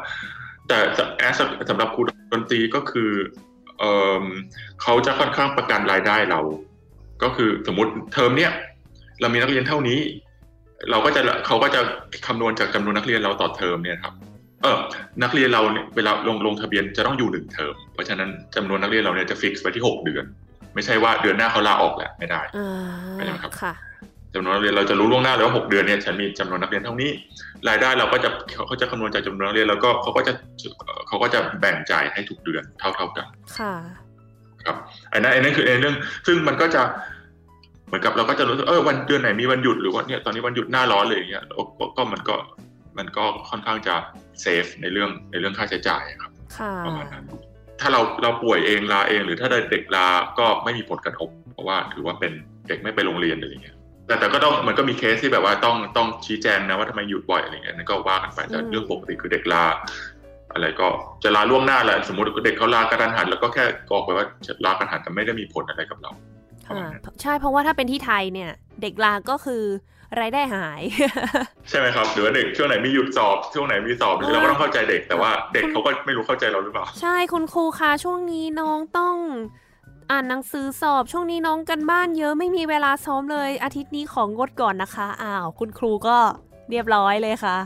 แต่ as สำหรับครูดนตรีก็คือเออเขาจะค่อนข้างประกันรายได้เรา ก็คือสมมติเทอมเนี้ยเรามีนักเรียนเท่านี้ เราก็จะเขาก็จะคำนวณจากจำนวนนักเรียนเราต่อเทอมเนี่ยครับ เออนักเรียนเราเนี่ยเวลาลงลงทะเบียนจะต้องอยู่หนึ่งเทอม เพราะฉะนั้นจำนวนนักเรียนเราเนี่ยจะ fix ไว้ที่หกเดือน ไม่ใช่ว่าเดือนหน้าเขาลาออกแหละไม่ได้ไม่ได้ครับค่ะจำนวนนักเรียนเราจะรู้ล่วงหน้าเลยว่าหกเดือนเนี่ยฉันมีจำนวนนักเรียนเท่านี้ รายได้เราก็จะเขาจะคำนวณจากจำนวนนักเรียนแล้วก็เขาก็จะเขาก็จะแบ่งจ่ายให้ทุกเดือนเท่าเท่ากัน ค่ะ ครับอันนั้นอันนั้นคือเรื่อง ซึ่งมันก็จะ เหมือนกับเราก็จะรู้สึกเออวันเดือนไหนมีวันหยุดหรือว่าเนี่ยตอนนี้วันหยุดหน้าร้อนเลยอย่างเงี้ยก็มันก็มันก็ค่อนข้างจะเซฟในเรื่องในเรื่องค่าใช้จ่ายครับค่ะประมาณนั้นถ้าเราเราป่วยเองลาเอง หรือถ้าเด็กลาก็ไม่มีผลกระทบ เพราะว่าถือว่าเป็นเด็กไม่ไปโรงเรียนอะไรอย่างเงี้ยแต่แต่ก็ต้องมันก็มีเคสที่แบบว่าต้องต้องชี้แจงนะว่าทำไมหยุดบ่อยอะไรเงี้ยนั่นก็ว่ากันไปแต่เรื่องปกติคือเด็กลา อะไรก็จะลาล่วงหน้าแหละสมมติเด็กเขาลากระทันหัน แล้วก็แค่กอกไปว่าลากระทันหันแต่ไม่ได้มีผลอะไรกับเราค่ะ ใช่เพราะว่าถ้าเป็นที่ไทยเนี่ย เด็กลาก็คือรายได้หาย ใช่ไหมครับหรือว่าเด็กช่วงไหนมีหยุดสอบช่วงไหนมีสอบเราก็ต้องเข้าใจเด็กแต่ว่าเด็กเขาก็ไม่รู้เข้าใจเราหรือเปล่า ใช่คุณครูคะช่วงนี้น้องต้องอ่านหนังสือสอบช่วงนี้น้องการบ้านเยอะไม่มีเวลาซ้อมเลย อาทิตย์นี้ของงดก่อนนะคะอ้าว คุณครูก็เรียบร้อยเลยค่ะ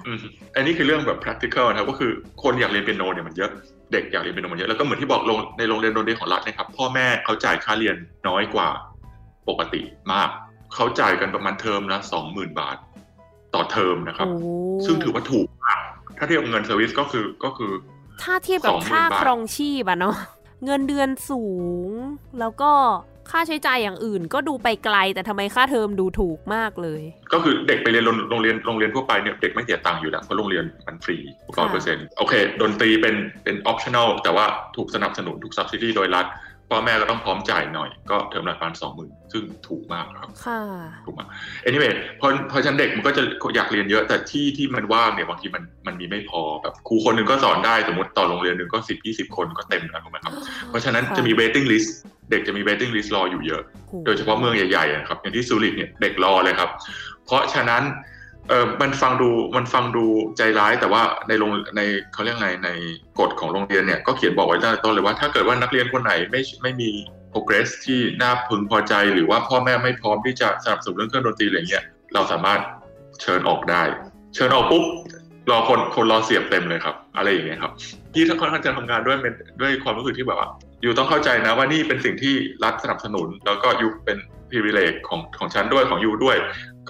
อันนี้คือเรื่องแบบ practical นะครับก็คือคนอยากเรียนเปียโนเนี่ยมันเยอะเด็กอยากเรียนเปียโนมันเยอะแล้วก็เหมือนที่บอกลงในโรงเรียนโรงเรียนของรัฐนะครับพ่อแม่เขาจ่ายค่าเรียนน้อยกว่า ปกติมาก เขาจ่ายกันประมาณเทอมละสองหมื่นบาท ต่อเทอมนะครับ ซึ่งถือว่าถูกมากถ้าเทียบเงินเซอร์วิสก็คือก็คือ ถ้าเทียบกับค่าครองชีพอะเนาะเงินเดือนสูง แล้วก็ค่าใช้จ่ายอย่างอื่น ก็ดูไปไกล แต่ทำไมค่าเทอมดูถูกมากเลย ก็คือเด็กไปเรียนโรงเรียนโรงเรียนทั่วไปเนี่ยเด็กไม่เสียตังค์อยู่แล้วเพราะโรงเรียนมันฟรีร้อยเปอร์เซ็นต์โอเค ดนตรีเป็นเป็น optional แต่ว่าถูกสนับสนุนถูก subsidy โดยรัฐ พ่อแม่ก็ต้องพร้อมจ่ายหน่อยก็เทอมละประมาณสองหมื่นซึ่งถูกมากครับค่ะถูกมาก anyway พอพอชั้นเด็กมันก็จะอยากเรียนเยอะ แต่ที่ที่มันว่างเนี่ยบางทีมันมันมีไม่พอแบบครูคนหนึ่งก็สอนได้สมมติต่อโรงเรียนหนึ่งก็สิบยี่สิบคนก็เต็มแล้วถูกไหมครับ เพราะฉะนั้นจะมี waiting list เด็กจะมี waiting list รออยู่เยอะ โดยเฉพาะเมืองใหญ่ๆนะครับอย่างที่ซูริกเนี่ยเด็กรอเลยครับ เพราะฉะนั้น เออมันฟังดูมันฟังดูใจร้ายแต่ว่าในโรงในเขาเรียกไงในกฎของโรงเรียนเนี่ยก็เขียนบอกไว้ตั้งแต่ต้นเลยว่าถ้าเกิดว่านักเรียนคนไหนไม่ไม่มี progress ที่น่าพึงพอใจหรือว่าพ่อแม่ไม่พร้อมที่จะสนับสนุนเรื่องเครื่องดนตรีอะไรเงี้ยเราสามารถเชิญออกได้ เชิญออกปุ๊บรอคนคนรอเสียบเต็มเลยครับ อะไรอย่างเงี้ยครับที่ถ้าค่อนข้างจะทำงานด้วยด้วยความรู้สึกที่แบบว่า อยู่ต้องเข้าใจนะว่านี่เป็นสิ่งที่รัฐสนับสนุน แล้วก็ยูเป็น p r i v i l e g ของของฉันด้วยของยูด้วย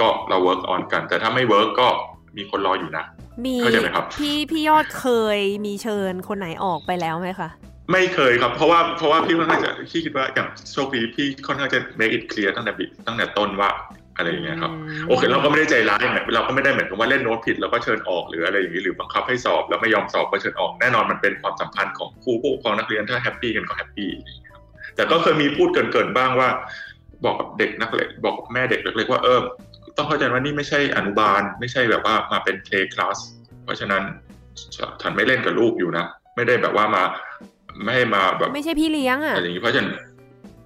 ก็เรา work on กัน แต่ถ้าไม่ work ก็มีคนรออยู่นะมีพี่พี่ยอดเคยมีเชิญคนไหนออกไปแล้วไหมคะไม่เคยครับเพราะว่าเพราะว่าพี่ค่อนข้างจะพี่คิดว่าอย่างโชคดีพี่ค่อนข้างจะ make it clear ตั้งแต่ตั้งแต่ต้นว่าอะไรอย่างเงี้ยครับโอเคเราก็ไม่ได้ใจร้ายเราก็ไม่ได้เหมือนกับว่าเล่นโน้ตผิดแล้วก็เชิญออกหรืออะไรอย่างนี้หรือบังคับให้สอบแล้วไม่ยอมสอบก็เชิญออกแน่นอนมันเป็นความสัมพันธ์ของครูผู้ปกครองนักเรียนถ้า happy กันก็ happy แต่ก็เคยมีพูดเกินๆบ้างว่า บอกกับเด็กนักเรียนบอกกับแม่เด็กเล็กๆว่าเออ ต้องเข้าใจว่านี่ไม่ใช่อนุบาล ไม่ใช่แบบว่ามาเป็น play class เพราะฉะนั้นฉันไม่เล่นกับลูก you นะ ไม่ได้แบบว่ามาไม่ให้มาแบบไม่ใช่พี่เลี้ยงอะอะไรอย่างนี้เพราะฉะนั้น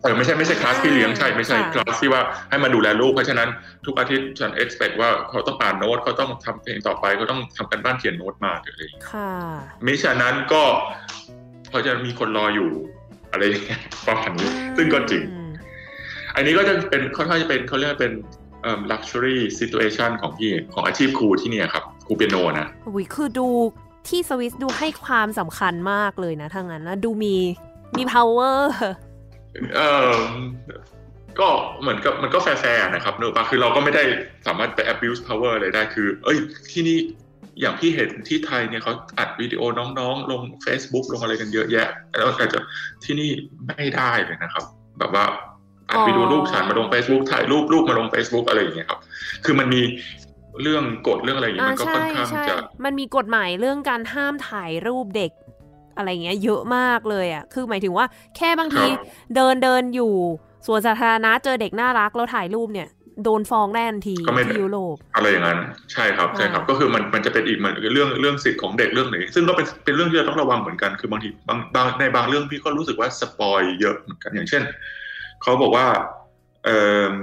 เออไม่ใช่ไม่ใช่คลาสพี่เลี้ยงใช่ไม่ใช่คลาสที่ว่าให้มาดูแลลูกเพราะฉะนั้นทุกอาทิตย์ฉัน expect ว่าเขาต้องอ่านโน้ตเขาต้องทำเพลงต่อไปเขาต้องทำกันบ้านเขียนโน้ตมาอะไรอย่างเงี้ยค่ะมิฉะนั้นก็เพราะจะมีคนรออยู่อะไรอย่างเงี้ยประมาณนี้ซึ่งก็จริง อันนี้ก็จะเป็นค่อนข้างจะเป็นเขาเรียกเป็น เอ่อ luxury situation ของพี่ของอาชีพครูที่นี่ครับครูเปียโนนะอุ้ยคือดูที่สวิสดูให้ความสำคัญมากเลยนะทางนั้นนะดูมีมี power เออก็เหมือนกับมันก็แฟร์ๆนะครับเนอะปะคือเราก็ไม่ได้สามารถไป abuse power อะไรได้คือ เอ้ย ที่นี่อย่างที่เห็นที่ไทยเนี่ยเขาอัดวิดีโอน้องๆ ลง Facebook ลงอะไรกันเยอะแยะ แล้วแต่จะที่นี่ไม่ได้เลยนะครับ แบบว่า อัดวิดีโอลูกฉันมาลง Facebook ถ่ายรูปลูกมาลง Facebook อะไรอย่างเงี้ยครับ คือมันมีเรื่องกฎเรื่องอะไรอย่างเงี้ยมันก็ค่อนข้างจะมันมีกฎหมายเรื่องการห้ามถ่ายรูปเด็กอะไรเงี้ยเยอะมากเลยอะ คือหมายถึงว่าแค่บางทีเดินเดินอยู่สวนสาธารณะเจอเด็กน่ารักแล้วถ่ายรูปเนี่ยโดนฟ้องแน่นทีที่ยุโรปอะไรอย่างนั้น ใช่ครับใช่ครับ ก็คือมันมันจะเป็นอีกเหมือนเรื่องเรื่องสิทธิ์ของเด็กเรื่องหนึ่งซึ่งก็เป็นเป็นเรื่องที่เราต้องระวังเหมือนกันคือบางทีบางบางในบางเรื่องพี่ก็รู้สึกว่าสปอยเยอะเหมือนกันอย่างเช่น เขาบอกว่าเอ่อ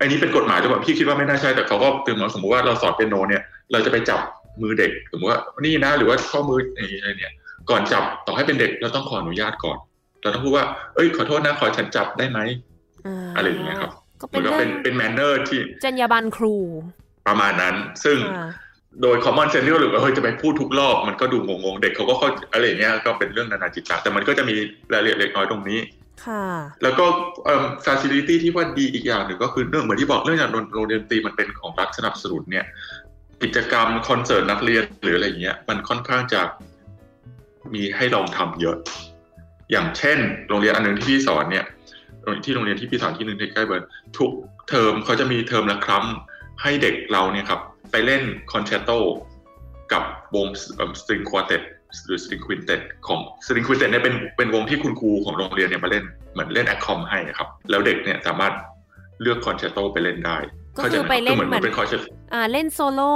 อันนี้เป็นกฎหมายแต่ว่าพี่คิดว่าไม่น่าใช่แต่เขาก็เป็นเหมือนสมมติว่าเราสอนเปียโนเนี่ยเราจะไปจับมือเด็กสมมติว่านี่นะหรือว่าข้อมืออะไรเนี่ยก่อนจับต่อให้เป็นเด็กเราต้องขออนุญาตก่อนเราต้องพูดว่า เอ้ยขอโทษนะขอฉันจับได้ไหมอะไรอย่างเงี้ยครับก็เป็นเป็นเป็น manner ที่จรรยาบรรณครูประมาณนั้น ซึ่งโดย common sense หรือว่าเฮ้ยจะไปพูดทุกรอบมันก็ดูงงๆเด็กเขาก็เข้าอะไรอย่างเงี้ยก็เป็นเรื่องนานาจิตตังแต่มันก็จะมีรายละเอียดเล็กน้อยตรงนี้ ค่ะแล้วก็เอ่อ facility ที่ว่าดีอีกอย่างหนึ่งก็คือเรื่องเหมือนที่บอกเรื่องอย่างโรงเรียนดนตรีมันเป็นของรัฐสนับสนุนเนี่ย กิจกรรมคอนเสิร์ตนักเรียนหรืออะไรเงี้ย มันค่อนข้างจะมีให้ลองทำเยอะ อย่างเช่น โรงเรียนอันหนึ่งที่พี่สอนเนี่ยที่โรงเรียนที่พี่สอนที่หนึ่งที่ใกล้เบิร์นทุกเทอมเขาจะมีเทอมละครั้งให้เด็กเราเนี่ยครับ ไปเล่นคอนแชร์โตกับวง string quartet หรือ string quintet ของ string quintet เนี่ยเป็นเป็นวงที่คุณครูของโรงเรียนเนี่ยมาเล่นเหมือนเล่น accom ให้ครับ แล้วเด็กเนี่ยสามารถเลือก concerto ไปเล่นได้ก็คือไปเล่นเหมือนเหมือนเป็น concertoอ่าเล่นโซโล่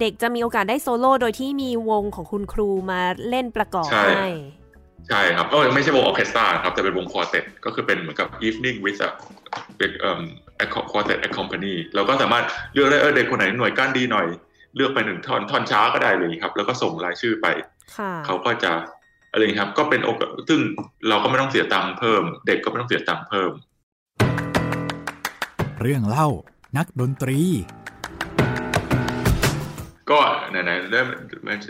เด็กจะมีโอกาสได้โซโล่โดยที่มีวงของคุณครูมาเล่นประกอบใช่ให้ใช่ครับเออไม่ใช่วงออเคสตราครับแต่เป็นวง quartet ก็คือเป็นเหมือนกับ evening with a เป็นเอ่อ quartet accompany เราก็สามารถเลือกได้เออเด็กคนไหนหน่วยก้านดีหน่อย เลือกไปหนึ่งท่อนท่อนช้าก็ได้เลยครับ แล้วก็ส่งรายชื่อไปค่ะ เขาก็จะอะไรอย่างนี้ครับ ก็เป็นโอกาสซึ่งเราก็ไม่ต้องเสียตังค์เพิ่ม เด็กก็ไม่ต้องเสียตังค์เพิ่ม เรื่องเล่านักดนตรี ก็ไหนๆเริ่ม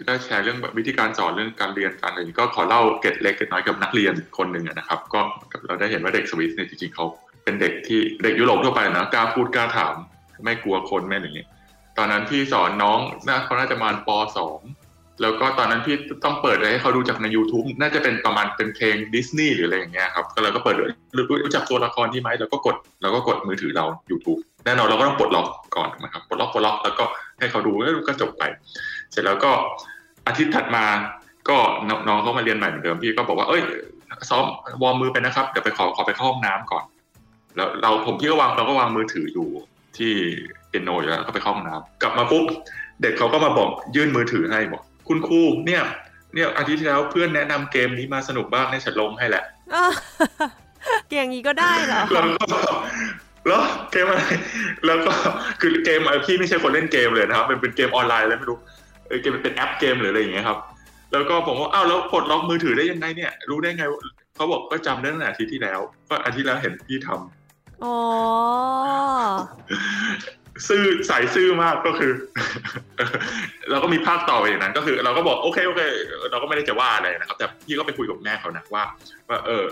ได้แชร์เรื่องวิธีการสอนเรื่องการเรียนการอะไรอย่างนี้ก็ขอเล่าเกร็ดเล็กเกร็ดน้อยกับนักเรียนคนหนึ่งอะนะครับ ก็เราได้เห็นว่าเด็กสวิสเนี่ยจริงๆเขาเป็นเด็กที่เด็กยุโรปทั่วไปนะกล้าพูดกล้าถาม ไม่กลัวคนไม่อะไรอย่างเงี้ยตอนนั้นพี่สอนน้องน่าเขาน่าจะประมาณปสอง แล้วก็ตอนนั้นพี่ต้องเปิดให้เขาดูจากใน YouTube น่าจะเป็นประมาณเป็นเพลงดิสนีย์หรืออะไรอย่างเงี้ยครับก็เลยก็เปิดเลยรู้จักตัวละครที่ไหมแล้วก็กดแล้วก็กดมือถือเรา YouTube แน่นอนเราก็ต้องปลดล็อกก่อนนะครับปลดล็อกปลดล็อกแล้วก็ให้เขาดูแล้วก็จบไป เสร็จแล้วก็อาทิตย์ถัดมาก็น้องเขามาเรียนใหม่เหมือนเดิมพี่ก็บอกว่าเอ้ยซ้อมวอร์มมือไปนะครับเดี๋ยวไปขอขอไปเข้าห้องน้ำก่อน แล้วเราผมพี่ก็วางเราก็วางมือถืออยู่ที่เปียโนอยู่แล้วก็ไปเข้าห้องน้ำกลับมาปุ๊บเด็กเขาก็มาบอกยื่นมือถือให้บอก คุณครูเนี่ย เนี่ยอาทิตย์ที่แล้วเพื่อนแนะนำเกมนี้มาสนุกบ้างในฉันลงให้แหละอ้าวอย่างนี้ก็ได้เหรอแล้วก็แล้วเกมอะไรแล้วก็คือเกมพี่ไม่ใช่คนเล่นเกมเลยนะครับมันเป็นเกมออนไลน์แล้วไม่รู้เออเกมเป็นแอปเกมหรืออะไรอย่างเงี้ยครับ แล้วก็ผมว่าอ้าวแล้วปลดล็อกมือถือได้ยังไงเนี่ย รู้ได้ไงเขาบอกก็จำได้ตั้งแต่อาทิตย์ที่แล้ว ก็อาทิตย์แล้วเห็นพี่ทำอ๋อ ซื่อใส่ซื่อมากก็คือ เราก็มีภาคต่อไปอย่างนั้น ก็คือ เราก็บอกโอเคโอเค เราก็ไม่ได้จะว่าอะไรนะครับ แต่พี่ก็ไปคุยกับแม่เขานะว่าว่าเออ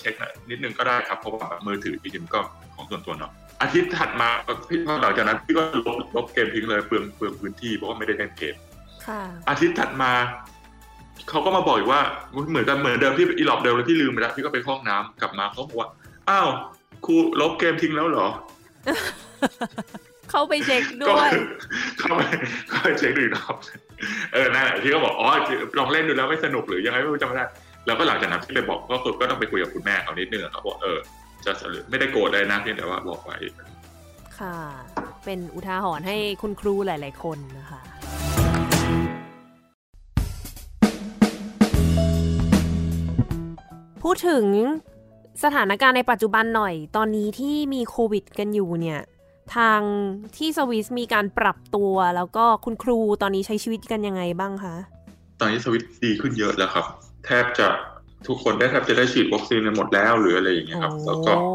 เช็คนิดนึงก็ได้ครับเพราะว่ามือถือพี่จิมก็ของส่วนตัวเนาะอาทิตย์ถัดมาพี่หลังจากนั้นพี่ก็ลบลบเกมทิ้งเลยเปลืองเปลืองพื้นที่เพราะว่าไม่ได้เล่นเกมค่ะอาทิตย์ถัดมาเขาก็มาบอกอีกว่าเหมือนกันเหมือนเดิมที่อีหลอบเดิมเลยพี่ลืมไปแล้วพี่ก็ไปห้องน้ำกลับมาเขาบอกว่าอ้าวครูลบเกมทิ้งแล้วเหรอ เข้าไปเช็คก็ด้วยเข้าไปเข้าไปเช็คดูอีกรอบเออนั่นแหละพี่ก็บอกอ๋อลองเล่นดูแล้วไม่สนุกหรือยังไงไม่รู้จำไม่ได้แล้วก็หลังจากนั้นพี่ไปบอกก็คือก็ต้องไปคุยกับคุณแม่เขานิดนึงครับว่าเออจะไม่ได้โกรธเลยนะเพียงแต่ว่าบอกไว้ค่ะ เป็นอุทาหรณ์ให้คุณครูหลาย ๆ คนนะคะพูดถึงสถานการณ์ในปัจจุบันหน่อย ตอนนี้ที่มีโควิดกันอยู่เนี่ย ทางที่สวิสมีการปรับตัว แล้วก็คุณครูตอนนี้ใช้ชีวิตกันยังไงบ้างคะ ตอนนี้สวิตดีขึ้นเยอะแล้วครับ แทบจะทุกคนได้แทบจะได้ฉีดวัคซีนกันหมดแล้วหรืออะไรอย่างเงี้ยครับ แล้วก็โอ้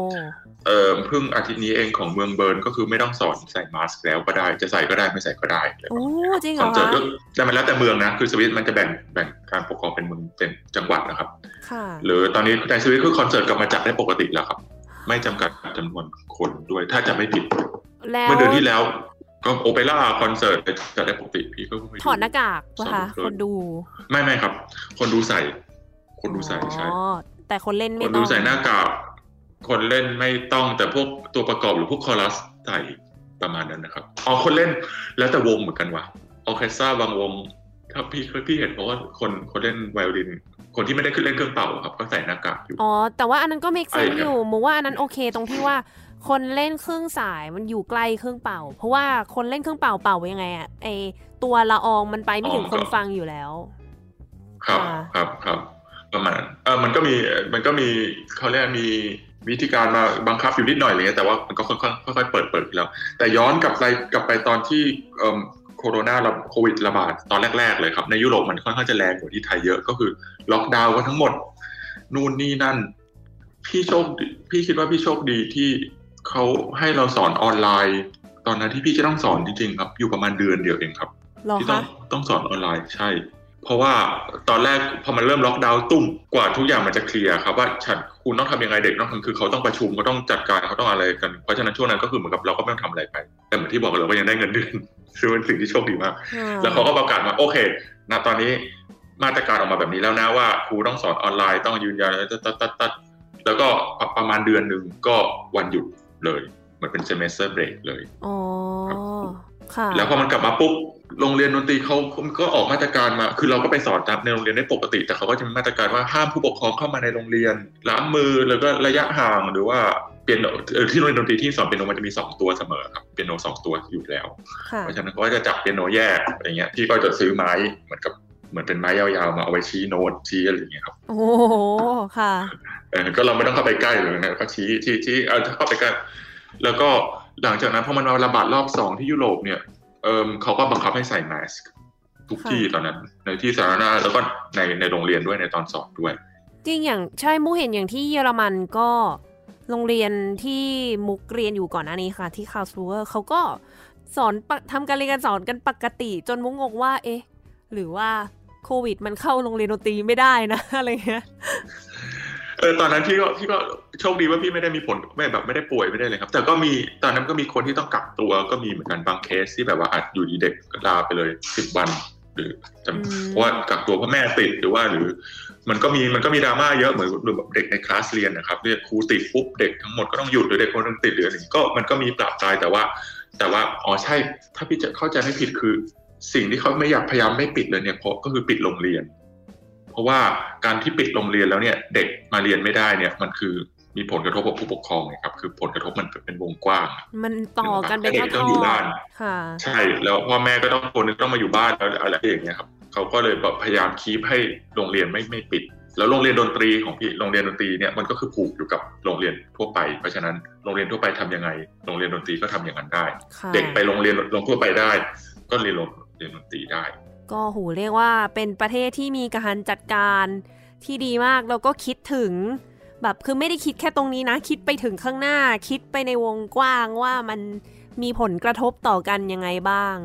เออเพิ่งอาทิตย์นี้เองของเมืองเบิร์นก็คือไม่ต้องสอนใส่มาสก์แล้วก็ได้จะใส่ก็ได้ไม่ใส่ก็ได้โอ้จริงเหครอนอเสิร์ตคะก็แต่มันแล้วแต่เมืองนะคือสวิตมันจะแบ่งแบ่งการปกครองเป็นเมืองเป็นจังหวัดนะครับค่ะหรือตอนนี้ในสวิตคือคอนเสิร์ตกลับมาจัดได้ปกติแล้วครับ ไม่จำกัดจำนวนคนด้วยถ้าจะไม่ผิด แล้วเมื่อเดือนที่แล้ว ก็โอเปร่าคอนเสิร์ตจัดได้ปกติพี่ก็ไม่ถอดหน้ากากปะคะสองคนดู ไม่ไม่ครับ คนดูใส่ คนดูใส่ใช่อ๋อแต่คนเล่นคไม่นต้ดูองใส่หน้ากากคนเล่นไม่ต้องแต่พวกตัวประกอบหรือพวกคอรัสใส่ประมาณนั้นนะครับอ๋อคนเล่นแล้วแต่วงเหมือนกันว่ะออร์เคสตราบางวงถ้าพี่เคยพี่เห็นเพราะว่าคนคนเล่นไวโอลิน คนที่ไม่ได้ขึ้นเล่นเครื่องเป่าครับ ก็ใส่หน้ากากอยู่อ๋อแต่ว่าอันนั้นก็ make ไอ้ sense อยู่มูว่าอันนั้นโอเคตรงที่ว่าคนเล่นเครื่องสายมันอยู่ใกล้เครื่องเป่า เพราะว่าคนเล่นเครื่องเป่าเป่ายังไงอะไอตัวละอองมันไปไม่ถึงคนฟังอยู่แล้ว ครับค่ะครับครับประมาณเออมันก็มีมันก็มีเขาเรียกมีวิธีการมาบังคับอยู่นิดหน่อยอะไรเงี้ยแต่ว่ามันก็ค่อยๆค่อยๆเปิดเปิดแล้ว แต่ย้อนกลับไปกลับไปตอนที่เอ่อ โคโรนาระโควิดระบาดตอนแรก ๆ เลยครับ ในยุโรปมันค่อนข้างจะแรงกว่าที่ไทยเยอะก็คือ ล็อกดาวน์กันทั้งหมด นู่นนี่นั่น พี่โชคดีพี่คิดว่าพี่โชคดีที่เขาให้เราสอนออนไลน์ ตอนนั้นที่พี่จะต้องสอนจริงๆครับ อยู่ประมาณเดือนเดียวเองครับหรอที่ต้อคะงต้องสอนออนไลน์ใช่ เพราะว่าตอนแรกพอมันเริ่มล็อกดาวน์ตุ้มกว่าทุกอย่างมันจะเคลียร์ครับว่าฉันคุณต้องทำยังไงเด็กต้องทำคือเขาต้องประชุมเขาต้องจัดการเขาต้องอะไรกันเพราะฉะนั้นช่วงนั้นก็คือเหมือนกับเราก็ไม่ต้องทำอะไรไป แต่เหมือนที่บอกเราก็ยังได้เงินเดือนคือเป็นสิ่งที่โชคดีมาก แล้วเขาก็ประกาศมาโอเคณตอนนี้มาตรการออกมาแบบนี้แล้วนะว่าครูต้องสอนออนไลน์ต้องยืนยันตัดตัดตัดตัดแล้วก็ประมาณเดือนหนึ่งก็วันหยุดเลย เหมือนเป็น semester break เลยอ๋อค่ะ แล้วพอมันกลับมาปุ๊บ โรงเรียนดนตรีเขาก็ออกมาตรการมา คือเราก็ไปสอนตามในโรงเรียนได้ปกติ แต่เขาก็จะมีมาตรการว่าห้ามผู้ปกครองเข้ามาในโรงเรียนล้างมือแล้วก็ระยะห่างหรือว่าเปียโนที่โรงเรียนดนตรีที่สอนเปียโนมันจะมีสองตัวเสมอครับเปียโนสองตัวอยู่แล้ว เพราะฉะนั้นเขาก็จะจับเปียโนแยกอะไรเงี้ยที่ก็จะซื้อไม้เหมือนกับเหมือนเป็นไม้ยาวๆมาเอาไว้ชี้โน้ตชี้อะไรอย่างเงี้ยครับ โอ้ค่ะเออก็เราไม่ต้องเข้าไปใกล้เลยนะก็ชี้ชี้ชี้เออถ้าเข้าไปใกล้แล้วก็หลังจากนั้นพอมันมาระบาดรอบสองที่ยุโรปเนี่ย เออเขาก็บังคับให้ใส่แมสทุกที่ตอนนั้น ในที่สาธารณะแล้วก็ในในโรงเรียนด้วยในตอนสอบด้วย จริงอย่างใช่มุกเห็นอย่างที่เยอรมันก็โรงเรียนที่มุกเรียนอยู่ก่อนหน้านี้ค่ะ ที่คาร์ลสรูเออเขาก็สอนทำการเรียนการสอนกันปกติจนมุกงงว่า เอ๊ะ หรือว่าโควิด มันเข้าโรงเรียนดนตรีไม่ได้นะอะไรเงี้ยเออตอนนั้นพี่ก็พี่ก็โชคดีว่าพี่ไม่ได้มีผลไม่แบบไม่ได้ป่วยไม่ได้เลยครับ แต่ก็มีตอนนั้นก็มีคนที่ต้องกักตัวก็มีเหมือนกันบางเคสที่แบบว่าอาจอยู่ดีเด็กลาไปเลยสิบวัน หรือจำเพราะว่ากักตัวเพราะแม่ติดหรือว่าหรือ มันก็มีมันก็มีดราม่าเยอะเหมือนหรือแบบเด็กในคลาสเรียนนะครับเรียกครูติดปุ๊บเด็กทั้งหมดก็ต้องหยุดหรือเด็กคนนึงติดหรืออะไรก็มันก็มีปรับใจแต่ว่า แต่ว่าอ๋อใช่ ถ้าพี่จะเข้าใจไม่ผิดคือ สิ่งที่เขาไม่อยากพยายามไม่ปิดเลยเนี่ยเพราะก็คือปิดโรงเรียน เพราะว่าการที่ปิดโรงเรียนแล้วเนี่ยเด็กมาเรียนไม่ได้เนี่ยมันคือมีผลกระทบกับผู้ปกครองครับ คือผลกระทบมันเป็นวงกว้าง มันต่อกันเป็นเด็กต้องอยู่บ้านใช่แล้วพ่อแม่ก็ต้องคนนึงต้องมาอยู่บ้านแล้วอะไรอย่างเงี้ยครับเขาก็เลยแบบพยายามคีบให้โรงเรียนไม่ไม่ปิด แล้วโรงเรียนดนตรีของพี่โรงเรียนดนตรีเนี่ยมันก็คือผูกอยู่กับโรงเรียนทั่วไป เพราะฉะนั้นโรงเรียนทั่วไปทำยังไง โรงเรียนดนตรีก็ทำอย่างนั้นได้ เด็กไปโรงเรียนโรงทั่วไปได้ ก็เรียนโรงเรียนดนตรีได้ ก็หูเรียกว่าเป็นประเทศที่มีการจัดการที่ดีมากแล้วก็คิดถึงแบบคือไม่ได้คิดแค่ตรงนี้นะ คิดไปถึงข้างหน้า คิดไปในวงกว้างว่ามันมีผลกระทบต่อกันยังไงบ้าง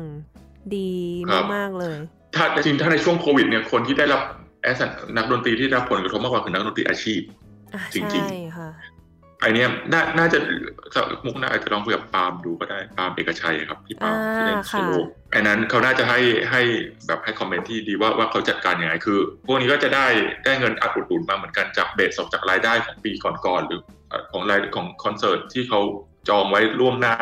ดีมากๆเลย ถ้าจริงถ้าในช่วงโควิดเนี่ยคนที่ได้รับแอสนักดนตรีที่ได้รับผลกระทบมากกว่าคือนักดนตรีอาชีพ จริงๆ ไอเนี้ยน่าน่าจะมุกน่าอาจจะลองคุยกับปาล์มดูก็ได้ปาล์มเอกชัยครับพี่ปาล์มที่เล่นโซโล่ไอ้นั้นเขาน่าจะให้ให้แบบให้คอมเมนต์ที่ดีว่าว่าเขาจัดการยังไงคือ พวกนี้ก็จะได้ได้เงินอัดอุดหนุนมาเหมือนกันจากเบสออกจากรายได้ของปีก่อนๆหรือของรายของคอนเสิร์ตที่เขาจองไว้ล่วงหน้า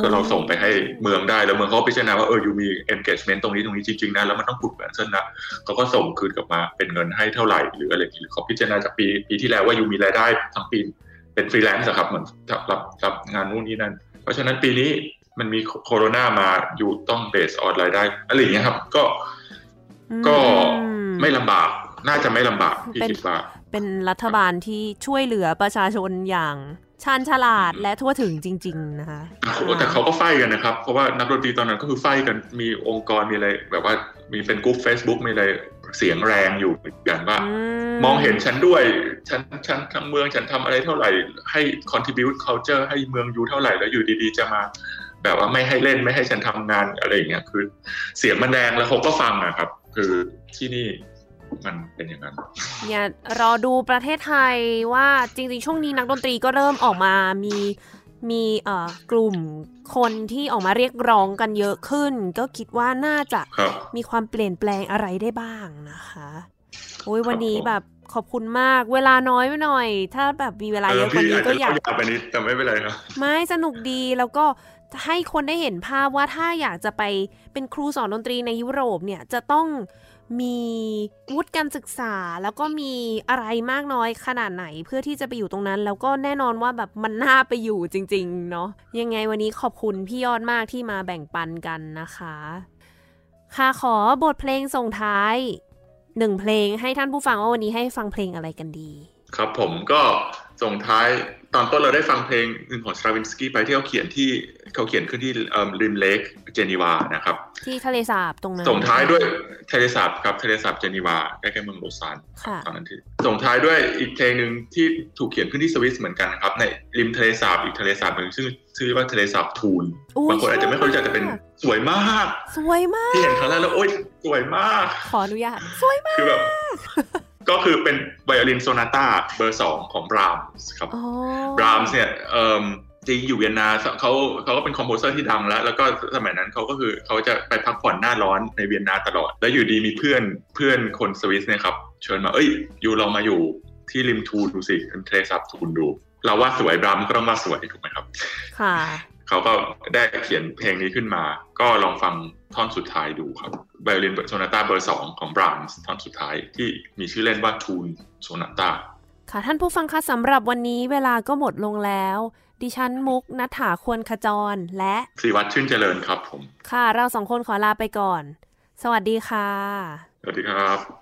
ก็เราส่งไปให้เมืองได้แล้วเมืองเขาพิจารณาว่าเอออยู่มี engagement ตรงนี้ตรงนี้จริงๆนะแล้วมันต้องขุดแบบเส้นนะเขาก็ส่งคืนกลับมาเป็นเงินให้เท่าไหร่หรืออะไรหรือเขาพิจารณาจากปีปีที่แล้วว่าอยู่มีรายได้ทั้งปี เป็นฟรีแลนซ์ครับเหมือนรับรับงานนู่นนี่นั่น เพราะฉะนั้นปีนี้มันมีโคโรนามาอยู่ต้อง base on รายได้อะไรอย่างเงี้ยครับ ก็ก็ไม่ลำบากน่าจะไม่ลำบากพี่คิดว่าเป็นรัฐบาลที่ช่วยเหลือประชาชนอย่างชาญฉลาดและทั่วถึงจริง ๆ นะคะแต่เขาก็ fight กันนะครับ เพราะว่านักดนตรีตอนนั้นก็คือ fight กันมีองค์กรมีอะไร แบบว่ามีเป็นกลุ่ม Facebook มีอะไร เสียงแรงอยู่อย่างว่ามองเห็นฉันด้วย ฉันฉันทั้งเมืองฉันทำอะไรเท่าไหร่ ให้ contribute culture ให้เมืองอยู่เท่าไหร่แล้วอยู่ดีๆ จะมา แบบว่าไม่ให้เล่นไม่ให้ฉันทำงานอะไรอย่างเงี้ยคือ เสียงมันแรงแล้วเขาก็ฟังนะครับ คือที่นี่มันเป็นอย่างนั้นอย่ารอดูประเทศไทยว่าจริง ๆ ช่วงนี้นักดนตรีก็เริ่มออกมามี มีเอ่อกลุ่มคนที่ออกมาเรียกร้องกันเยอะขึ้น ก็คิดว่าน่าจะมีความเปลี่ยนแปลงอะไรได้บ้างนะคะโอ้ยวันนี้แบบขอบคุณมาก เวลาน้อยไปหน่อย ถ้าแบบมีเวลาเยอะกว่านี้ก็อยากไปนิดแต่ไม่เป็นไรครับไม่สนุกดีแล้วก็ให้คนได้เห็นภาพว่าถ้าอยากจะไปเป็นครูสอนดนตรีในยุโรปเนี่ยจะต้อง มีวุฒิการศึกษาแล้วก็มีอะไรมากน้อยขนาดไหนเพื่อที่จะไปอยู่ตรงนั้น แล้วก็แน่นอนว่าแบบมันน่าไปอยู่จริง ๆ เนาะยังไงวันนี้ขอบคุณพี่ยอดมากที่มาแบ่งปันกันนะคะ ค่ะขอบทเพลงส่งท้ายหนึ่งเพลงให้ท่านผู้ฟังว่าวันนี้ให้ฟังเพลงอะไรกันดี ครับผมก็ส่งท้ายตอนต้นเราได้ฟังเพลงหนึ่งของสตราวินสกี้ไปที่เขาเขียนที่เขาเขียนขึ้นที่ริมเลกเจนีวานะครับ ที่ทะเลสาบตรงนั้นส่งท้ายด้วยทะเลสาบครับทะเลสาบเจนีวาใกล้ๆเมืองโลซานค่ะตอนนั้นที่ส่งท้ายด้วยอีกเพลงหนึ่งที่ถูกเขียนขึ้นที่สวิสเหมือนกันนะครับ ในริมทะเลสาบอีกทะเลสาบหนึ่งซึ่งชื่อว่าทะเลสาบทูนอุ๊ยบางคนอาจจะไม่ค่อยรู้จักแต่เป็นสวยมาก สวยมากที่เห็นครั้งแรกแล้วโอ๊ยสวยมาก ขออนุญาตสวยมากคือแบบ ก็คือเป็นไวโอลินโซนาต้าเบอร์สองของบรามส์ครับอ๋อบรามส์เนี่ยเอ่อจริงอยู่เวียนนาเขาเขาก็เป็น composer ที่ดังแล้ว แล้วก็สมัยนั้นเขาก็คือเขาจะไปพักผ่อนหน้าร้อนในเวียนนาตลอด แล้วอยู่ดีมีเพื่อนเพื่อนคนสวิสเนี่ยครับเชิญมาเอ้ยอยู่ลองมาอยู่ที่ริมทูนดูสิทะเลสาบทูนดู เราว่าสวยบรามส์ก็ต้องว่าสวยถูกไหมครับ ค่ะ เขาก็ได้เขียนเพลงนี้ขึ้นมา ก็ลองฟังท่อนสุดท้ายดูครับไวโอลินโซนาต้าเบอร์สองของบรามส์ท่อนสุดท้ายที่มีชื่อเล่นว่าทูนโซนาต้าค่ะท่านผู้ฟังคะสำหรับวันนี้เวลาก็หมดลงแล้ว ดิฉันมุกนัฐาควรขจรและสีวัดชื่นเจริญครับผม ค่ะ เราสองคนขอลาไปก่อน สวัสดีค่ะ สวัสดีครับ「